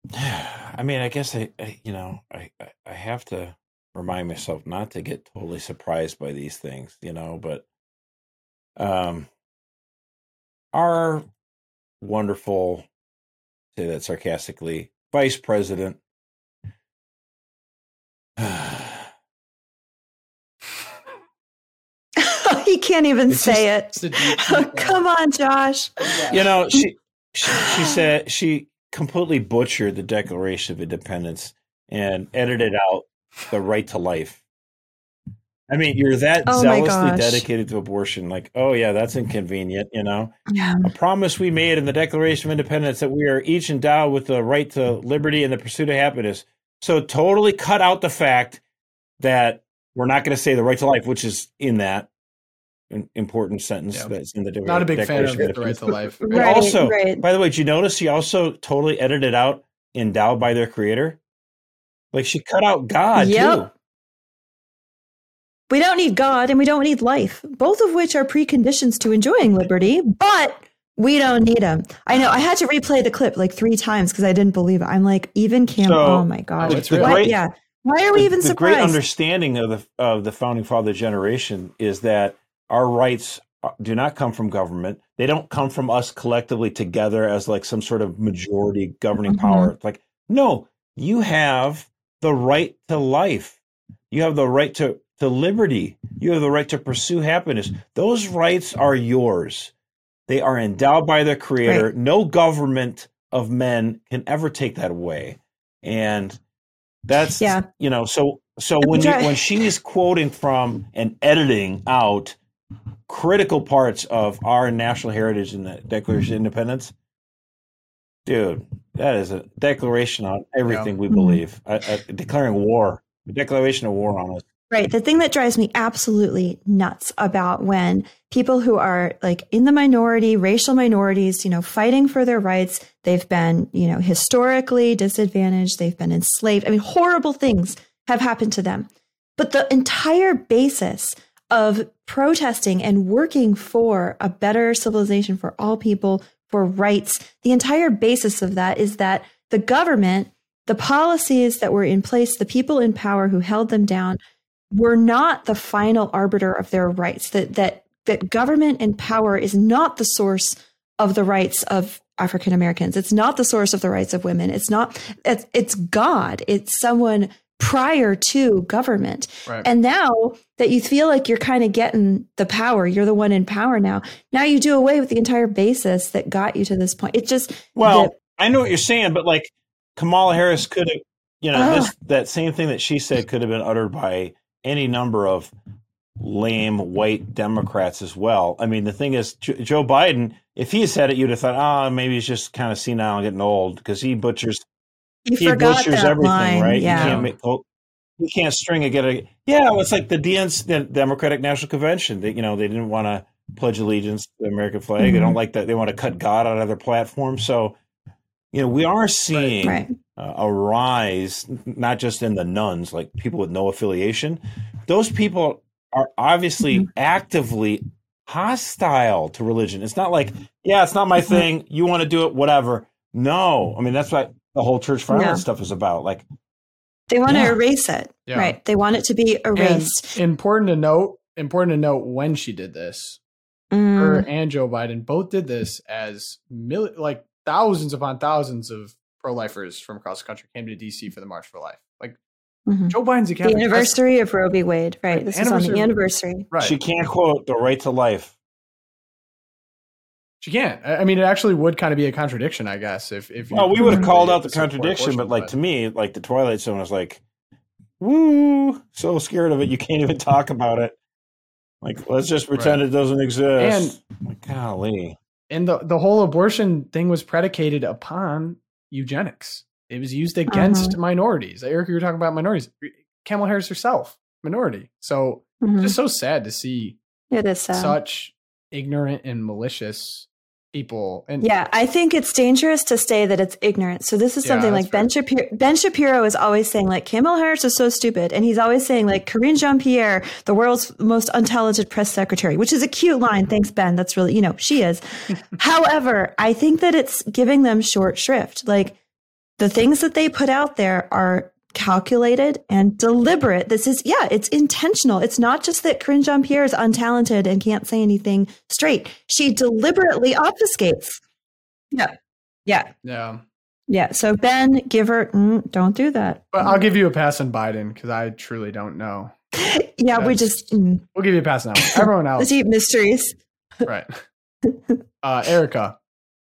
*sighs* I mean, I guess I, I you know, I, I have to remind myself not to get totally surprised by these things, you know, but um our wonderful say that sarcastically vice president *sighs* *laughs* he can't even it's say just, it. *laughs* come on, Josh. You know, she she, she *sighs* said she completely butchered the Declaration of Independence and edited out the right to life. I mean, you're that oh zealously dedicated to abortion. Like, oh, yeah, that's inconvenient, you know? Yeah. A promise we made in the Declaration of Independence that we are each endowed with the right to liberty and the pursuit of happiness. So, totally cut out the fact that we're not going to say the right to life, which is in that important sentence yeah. that's in the not a big fan of the right to life. *laughs* right, also, right. by the way, did you notice she also totally edited out endowed by their creator? Like she cut out God yep. too. We don't need God and we don't need life, both of which are preconditions to enjoying liberty, but we don't need them. I know. I had to replay the clip like three times because I didn't believe it. I'm like, even Cam. So, oh my god! it's Great, yeah. Why are we the, even the surprised? great understanding of the of the founding father generation is that our rights uh, do not come from government. They don't come from us collectively together as like some sort of majority governing mm-hmm. power. Like, no, you have the right to life. You have the right to, to liberty. You have the right to pursue happiness. Those rights are yours. They are endowed by the creator. Right. No government of men can ever take that away. And that's, yeah. you know, so, so when you, when she's quoting from and editing out critical parts of our national heritage in the Declaration of Independence, dude, that is a declaration on everything yeah. we believe. A, a declaring war, a declaration of war on us. Right. The thing that drives me absolutely nuts about when people who are like in the minority, racial minorities, you know, fighting for their rights, they've been, you know, historically disadvantaged, they've been enslaved. I mean, horrible things have happened to them. But the entire basis of protesting and working for a better civilization for all people, for rights, the entire basis of that is that the government, the policies that were in place, the people in power who held them down, were not the final arbiter of their rights. That that that government and power is not the source of the rights of African Americans. It's not the source of the rights of women. It's not. It's, it's God. It's someone prior to government. Right. And now that you feel like you're kind of getting the power, you're the one in power now. Now you do away with the entire basis that got you to this point. It just well, the, I know what you're saying, but like Kamala Harris could have, you know, this, that same thing that she said could have been uttered by any number of lame white Democrats as well. I mean, the thing is, Joe Biden, if he said it, you'd have thought, oh, maybe he's just kind of senile and getting old because he butchers. He, he butchers everything, line. right? Yeah. He can't make. Oh, he can't string a get a. Yeah, it's like the DNC, the Democratic National Convention. They, you know, they didn't want to pledge allegiance to the American flag. Mm-hmm. They don't like that. They want to cut God out of their platform. So, you know, we are seeing right. uh, a rise, not just in the nones, like people with no affiliation. Those people are obviously mm-hmm. actively hostile to religion. It's not like, yeah, it's not my mm-hmm. thing. You want to do it, whatever. No, I mean that's what the whole church violence yeah. stuff is about. Like, they want yeah. to erase it, yeah. right? They want it to be erased. And important to note. Important to note when she did this. Mm. Her and Joe Biden both did this as mil- like thousands upon thousands of pro-lifers from across the country came to DC for the March for Life. Like Mm-hmm. Joe Biden's a Catholic. The anniversary of Roe v. Wade, right? right. This is on the anniversary. Right. She can't quote the right to life. She can't. I mean, it actually would kind of be a contradiction, I guess. If if well, we would have called out the contradiction, but like but... to me, like the Twilight Zone was like, "Woo!" So scared of it, you can't even talk about it. Like, let's just pretend right. it doesn't exist. And like, golly. And the the whole abortion thing was predicated upon eugenics. It was used against uh-huh. minorities. Eric, you were talking about minorities. Kamala Harris herself, minority. So mm-hmm. just so sad to see it is sad. such ignorant and malicious people. And yeah, I think it's dangerous to say that it's ignorant. So this is yeah, something like Ben Shapiro. Ben Shapiro is always saying like Kamala Harris is so stupid, and he's always saying like Karine Jean Pierre, the world's most untalented press secretary, which is a cute line. Thanks, Ben. That's really you know she is. *laughs* However, I think that it's giving them short shrift. Like the things that they put out there are calculated and deliberate. This is, yeah, it's intentional. It's not just that Karine Jean Pierre is untalented and can't say anything straight. She deliberately obfuscates. Yeah. Yeah. Yeah. Yeah. So Ben, give her, mm, don't do that. But I'll give you a pass on Biden because I truly don't know. *laughs* yeah, That's, we just. Mm. We'll give you a pass now. Everyone *laughs* else. the deep mysteries. right. Uh, Erica,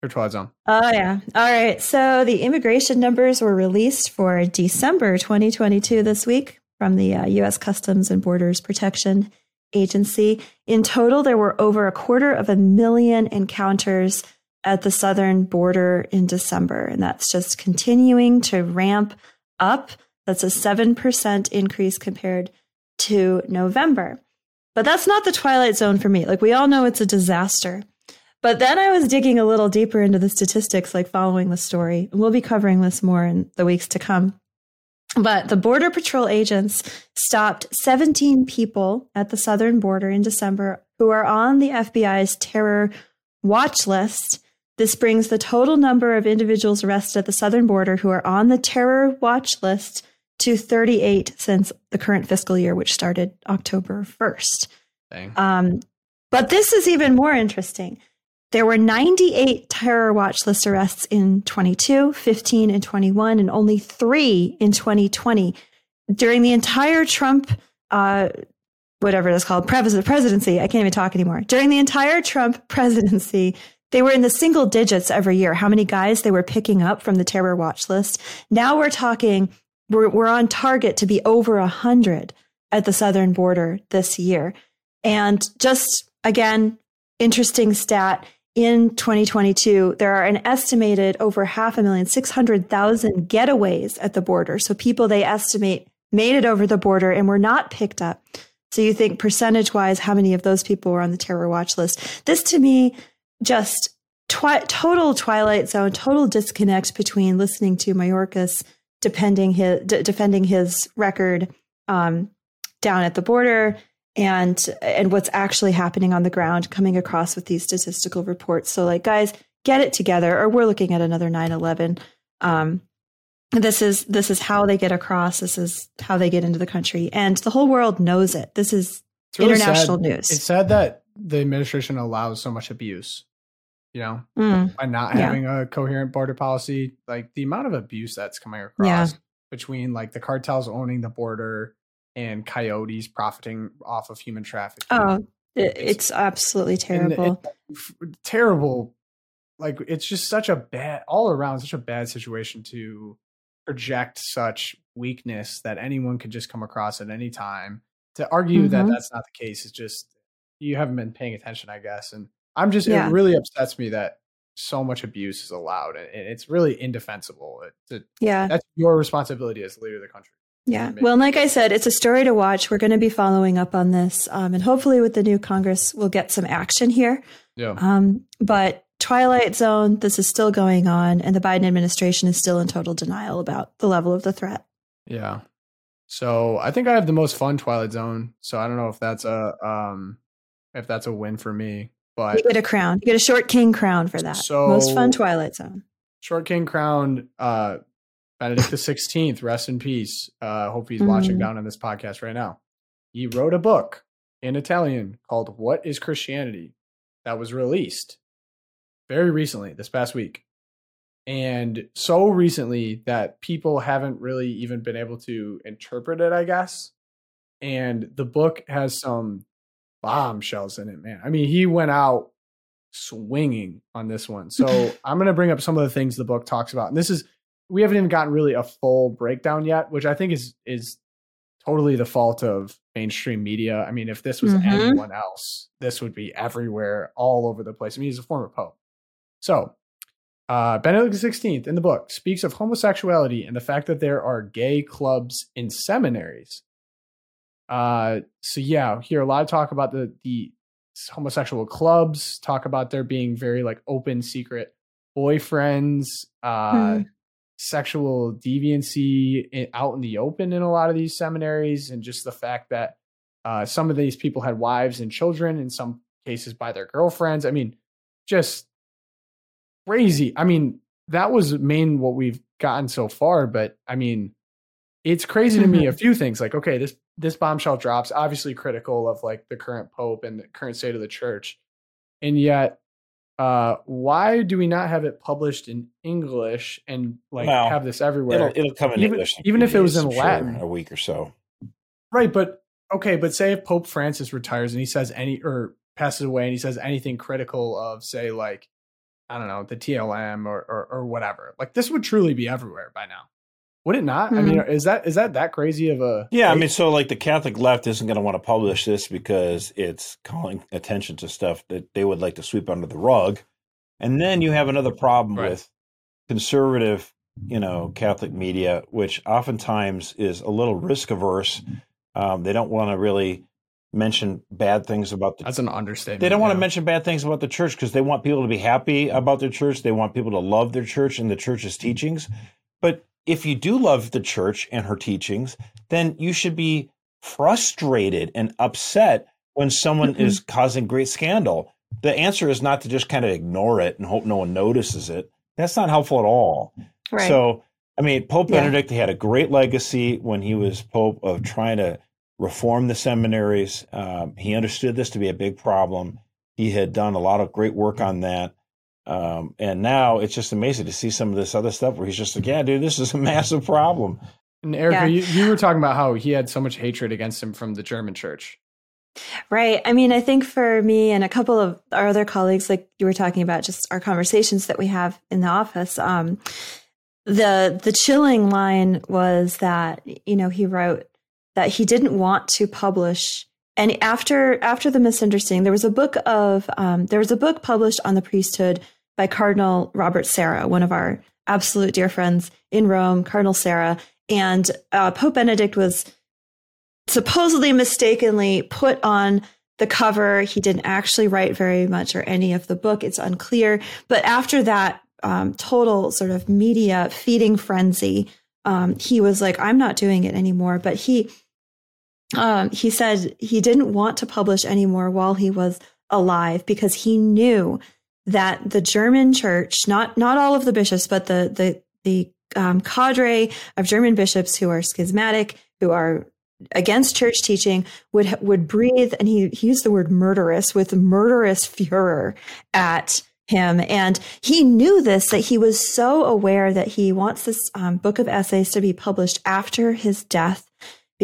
or Twilight Zone. Oh, yeah. All right. So the immigration numbers were released for December 2022 this week from the uh, U.S. Customs and Borders Protection Agency. In total, there were over a quarter of a million encounters at the southern border in December. And that's just continuing to ramp up. That's a 7% increase compared to November. But that's not the twilight zone for me. Like we all know it's a disaster. But then I was digging a little deeper into the statistics, like following the story. We'll be covering this more in the weeks to come. But the Border Patrol agents stopped 17 people at the southern border in December who are on the FBI's terror watch list. This brings the total number of individuals arrested at the southern border who are on the terror watch list to 38 since the current fiscal year, which started October 1st. Um, but this is even more interesting. There were 98 terror watch list arrests in 22, 15 and 21, and only three in 2020. During the entire Trump, uh, whatever it's called, presidency, I can't even talk anymore. During the entire Trump *laughs* presidency, they were in the single digits every year, how many guys they were picking up from the terror watch list. Now we're talking, we're, we're on target to be over 100 at the southern border this year. And just again, interesting stat in 2022, there are an estimated over half a million, 600,000 getaways at the border. So people they estimate made it over the border and were not picked up. So you think percentage wise, how many of those people were on the terror watch list? This to me just twi- total twilight zone, total disconnect between listening to Mayorkas defending his d- defending his record um, down at the border and and what's actually happening on the ground coming across with these statistical reports. So like guys get it together or we're looking at another 9-11 um, this is this is how they get across. This is how they get into the country. And the whole world knows it. This is really international sad. news. It's sad that the administration allows so much abuse you know mm, by not yeah. having a coherent border policy. Like the amount of abuse that's coming across Yeah. between like the cartels owning the border and coyotes profiting off of human trafficking. Oh It's- it's absolutely terrible it- terrible. like it's just such a bad all around such a bad situation to project such weakness that anyone could just come across at any time. To argue that Mhm. that's not the case is just you haven't been paying attention i guess and i'm just Yeah. it really upsets me that so much abuse is allowed and and it's really indefensible. It- it- yeah. that's your responsibility as leader of the country Yeah. Well, like I said, it's a story to watch. We're going to be following up on this. Um, and hopefully, with the new Congress, we'll get some action here. yeah Um, but Twilight Zone, this is still going on, and the Biden administration is still in total denial about the level of the threat. Yeah. So I think I have the most fun Twilight Zone. So I don't know if that's a um if that's a win for me. But You get a crown. You get a short king crown for that. So- Most fun Twilight Zone. Short King crown uh Benedict the Sixteenth, rest in peace. Uh hope he's watching Mhm. down on this podcast right now. He wrote a book in Italian called What is Christianity that was released very recently, this past week. And so recently that people haven't really even been able to interpret it, I guess. And the book has some bombshells in it, man. I mean, he went out swinging on this one. So *laughs* I'm going to bring up some of the things the book talks about. And this is we haven't even gotten really a full breakdown yet, which I think is is totally the fault of mainstream media. I mean, if this was Mhm. anyone else, this would be everywhere, all over the place. I mean, he's a former pope. So, uh, Benedict XVI in the book speaks of homosexuality and the fact that there are gay clubs in seminaries. Uh, so yeah, hear a lot of talk about the the homosexual clubs. Talk about there being very like open, secret boyfriends. Uh, Hmm. Sexual deviancy out in the open in a lot of these seminaries, and just the fact that uh, some of these people had wives and children, in some cases by their girlfriends. I mean, just crazy. I mean, that was main what we've gotten so far, but I mean, it's crazy to me. A *laughs* few things like, okay, this this bombshell drops, obviously critical of like the current pope and the current state of the church, and yet, uh, why do we not have it published in English and like Well, have this everywhere? It'll, it'll come in Even- English. in even if it was in I'm sure, Latin. a week or so. Right, but okay, but say if Pope Francis retires and he says any or passes away and he says anything critical of say like I don't know the TLM or or, or whatever, like this would truly be everywhere by now, would it not? I mean, is that is that that crazy of a Yeah, I mean, so like the Catholic left isn't going to want to publish this because it's calling attention to stuff that they would like to sweep under the rug. And then you have another problem Right. with conservative, you know, Catholic media, which oftentimes is a little risk averse. Um, they don't want to really mention bad things about the that's an understatement. they don't want to yeah. mention bad things about the church because they want people to be happy about their church. They want people to love their church and the church's teachings. But if you do love the church and her teachings, then you should be frustrated and upset when someone Mhm. is causing great scandal. The answer is not to just kind of ignore it and hope no one notices it. That's not helpful at all. Right. So, I mean, Pope Yeah. Benedict he had a great legacy when he was Pope of trying to reform the seminaries. Um, he understood this to be a big problem. He had done a lot of great work on that. Um, and now it's just amazing to see some of this other stuff where he's just like, yeah, dude, this is a *laughs* massive problem. And Erica, Yeah. you, you were talking about how he had so much hatred against him from the German church. Right. I mean, I think for me and a couple of our other colleagues, like you were talking about, just our conversations that we have in the office, um, the the chilling line was that you know he wrote that he didn't want to publish and after after the misunderstanding there was a book of um, there was a book published on the priesthood by cardinal robert sarah one of our absolute dear friends in rome cardinal sarah And uh, Pope Benedict was supposedly mistakenly put on the cover. He didn't actually write very much or any of the book. It's unclear. But after that um, total sort of media feeding frenzy, um, he was like, I'm not doing it anymore. But he, um, he said he didn't want to publish anymore while he was alive because he knew that the German church, not not all of the bishops, but the the the um, cadre of German bishops who are schismatic, who are against church teaching, would would breathe, and he, he used the word murderous with murderous furor at him. And he knew this, that he was so aware that he wants this um, book of essays to be published after his death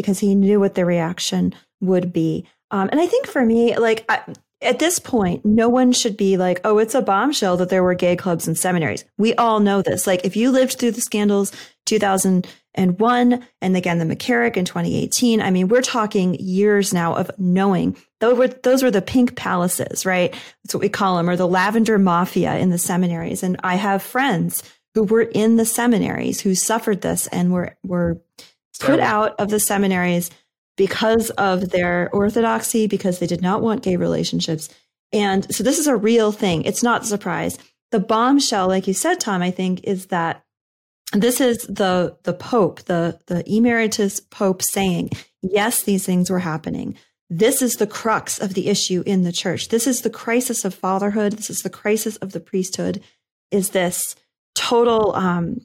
because he knew what the reaction would be. Um, and I think for me, like, I, at this point, no one should be like, oh, it's a bombshell that there were gay clubs and seminaries. We all know this. Like, if you lived through the scandals 2001 and again the McCarrick in 2018, I mean, we're talking years now of knowing those were, those were the pink palaces, right? That's what we call them, or the lavender mafia in the seminaries. And I have friends who were in the seminaries who suffered this and were, were put out of the seminaries because of their orthodoxy, because they did not want gay relationships. And so this is a real thing. It's not a surprise. The bombshell, like you said, Tom, I think is that this is the the Pope, the the emeritus Pope saying, yes, these things were happening. This is the crux of the issue in the church. This is the crisis of fatherhood. This is the crisis of the priesthood. Is this total um,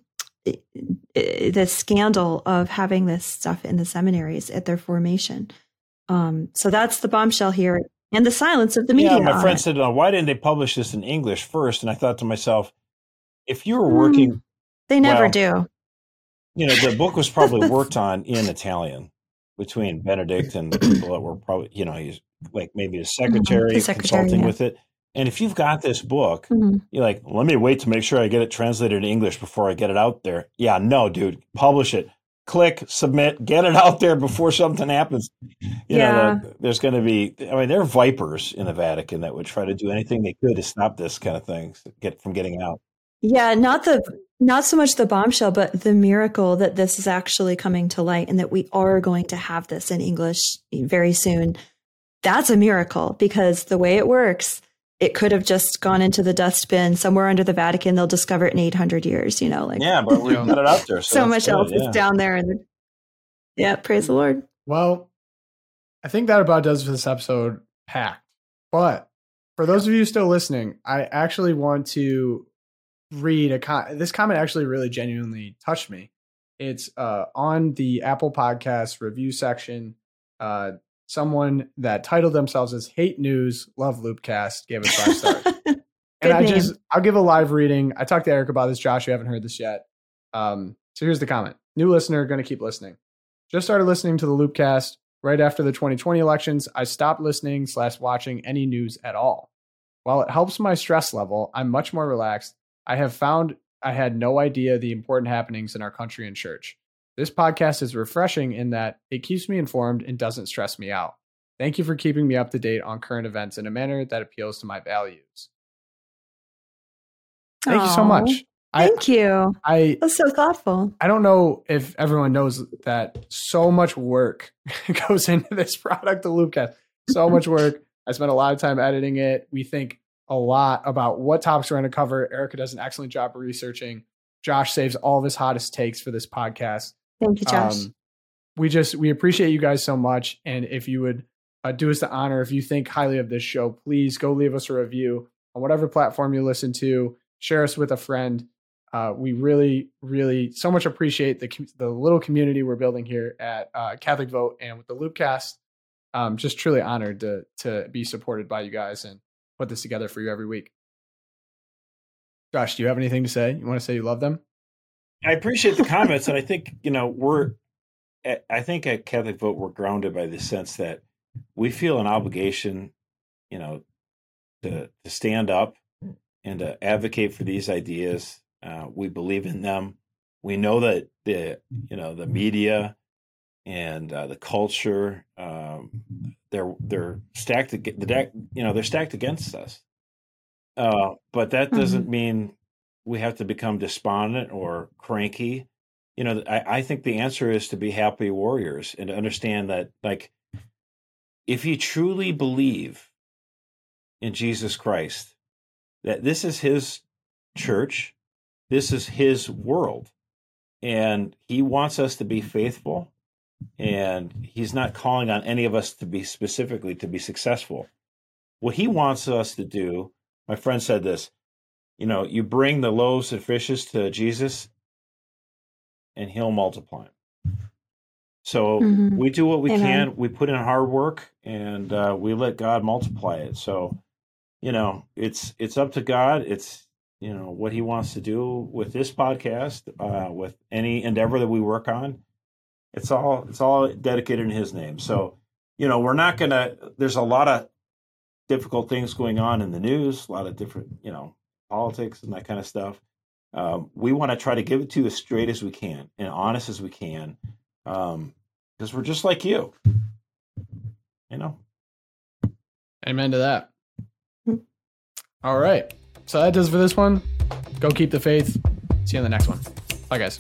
the scandal of having this stuff in the seminaries at their formation. Um, so that's the bombshell here, and the silence of the media. Yeah, my friend said, oh, "Why didn't they publish this in English first? And I thought to myself, if you were working, mm, they never well, do. You know, the book was *laughs* probably worked on in Italian between Benedict and the people that were probably, you know, he's like maybe secretary, mm-hmm. the secretary consulting yeah. with it. And if you've got this book, mm-hmm. you're like, let me wait to make sure I get it translated in English before I get it out there. Yeah, no, dude, publish it. Click, submit, get it out there before something happens. You yeah. know, there's going to be, I mean, there are vipers in the Vatican that would try to do anything they could to stop this kind of thing, get from getting out. Yeah, not the not so much the bombshell, but the miracle that this is actually coming to light and that we are going to have this in English very soon. That's a miracle because the way it works, it could have just gone into the dustbin somewhere under the Vatican. They'll discover it in 800 years, you know, like yeah, but we got it out there. So, so much good, else yeah. is down there. And yeah, praise the Lord. Well, I think that about does for this episode packed. But for those of you still listening, I actually want to read a con- this comment actually really genuinely touched me. It's uh, on the Apple Podcast review section. Uh, someone that titled themselves as Hate News, Love Loopcast, gave us five stars. *laughs* and I name. just, I'll give a live reading. I talked to Eric about this. Josh, you haven't heard this yet. Um, so here's the comment New listener, going to keep listening. Just started listening to the Loopcast right after the 2020 elections. I stopped listening slash watching any news at all. While it helps my stress level, I'm much more relaxed. I have found I had no idea the important happenings in our country and church. This podcast is refreshing in that it keeps me informed and doesn't stress me out. Thank you for keeping me up to date on current events in a manner that appeals to my values. Thank Aww, you so much. Thank I, you. I that's so thoughtful. I don't know if everyone knows that so much work *laughs* goes into this product, the Loopcast. So *laughs* much work. I spent a lot of time editing it. We think a lot about what topics we're going to cover. Erica does an excellent job of researching. Josh saves all of his hottest takes for this podcast. Thank you, Josh. Um, we just we appreciate you guys so much, and if you would uh, do us the honor, if you think highly of this show, please go leave us a review on whatever platform you listen to. Share us with a friend. Uh, we really, really so much appreciate the the little community we're building here at uh, Catholic Vote and with the Loopcast. Um, just truly honored to to be supported by you guys and put this together for you every week. Josh, do you have anything to say? You want to say you love them? I appreciate the comments, and I think you know we're. I think at Catholic Vote we're grounded by the sense that we feel an obligation, you know, to to stand up and to advocate for these ideas. Uh, we believe in them. We know that the you know the media and uh, the culture um, they're they're stacked the deck you know they're stacked against us. Uh, but that doesn't mm-hmm. mean we have to become despondent or cranky you know, I, I think the answer is to be happy warriors and to understand that, like, if you truly believe in Jesus Christ, that this is his church, this is his world, and he wants us to be faithful, and he's not calling on any of us to be specifically to be successful. What he wants us to do, my friend said this, you know, you bring the loaves and fishes to Jesus and he'll multiply them. So mm-hmm. we do what we Amen. can. We put in hard work and uh, we let God multiply it. So, you know, it's it's up to God. It's you know what He wants to do with this podcast, uh, with any endeavor that we work on. It's all it's all dedicated in His name. So, you know, we're not gonna. There's a lot of difficult things going on in the news. A lot of different, you know, politics and that kind of stuff. Um, we want to try to give it to you as straight as we can and honest as we can, because um, we're just like you. You know. Amen to that. All right. So that does for this one. Go keep the faith. See you in the next one. Bye, guys.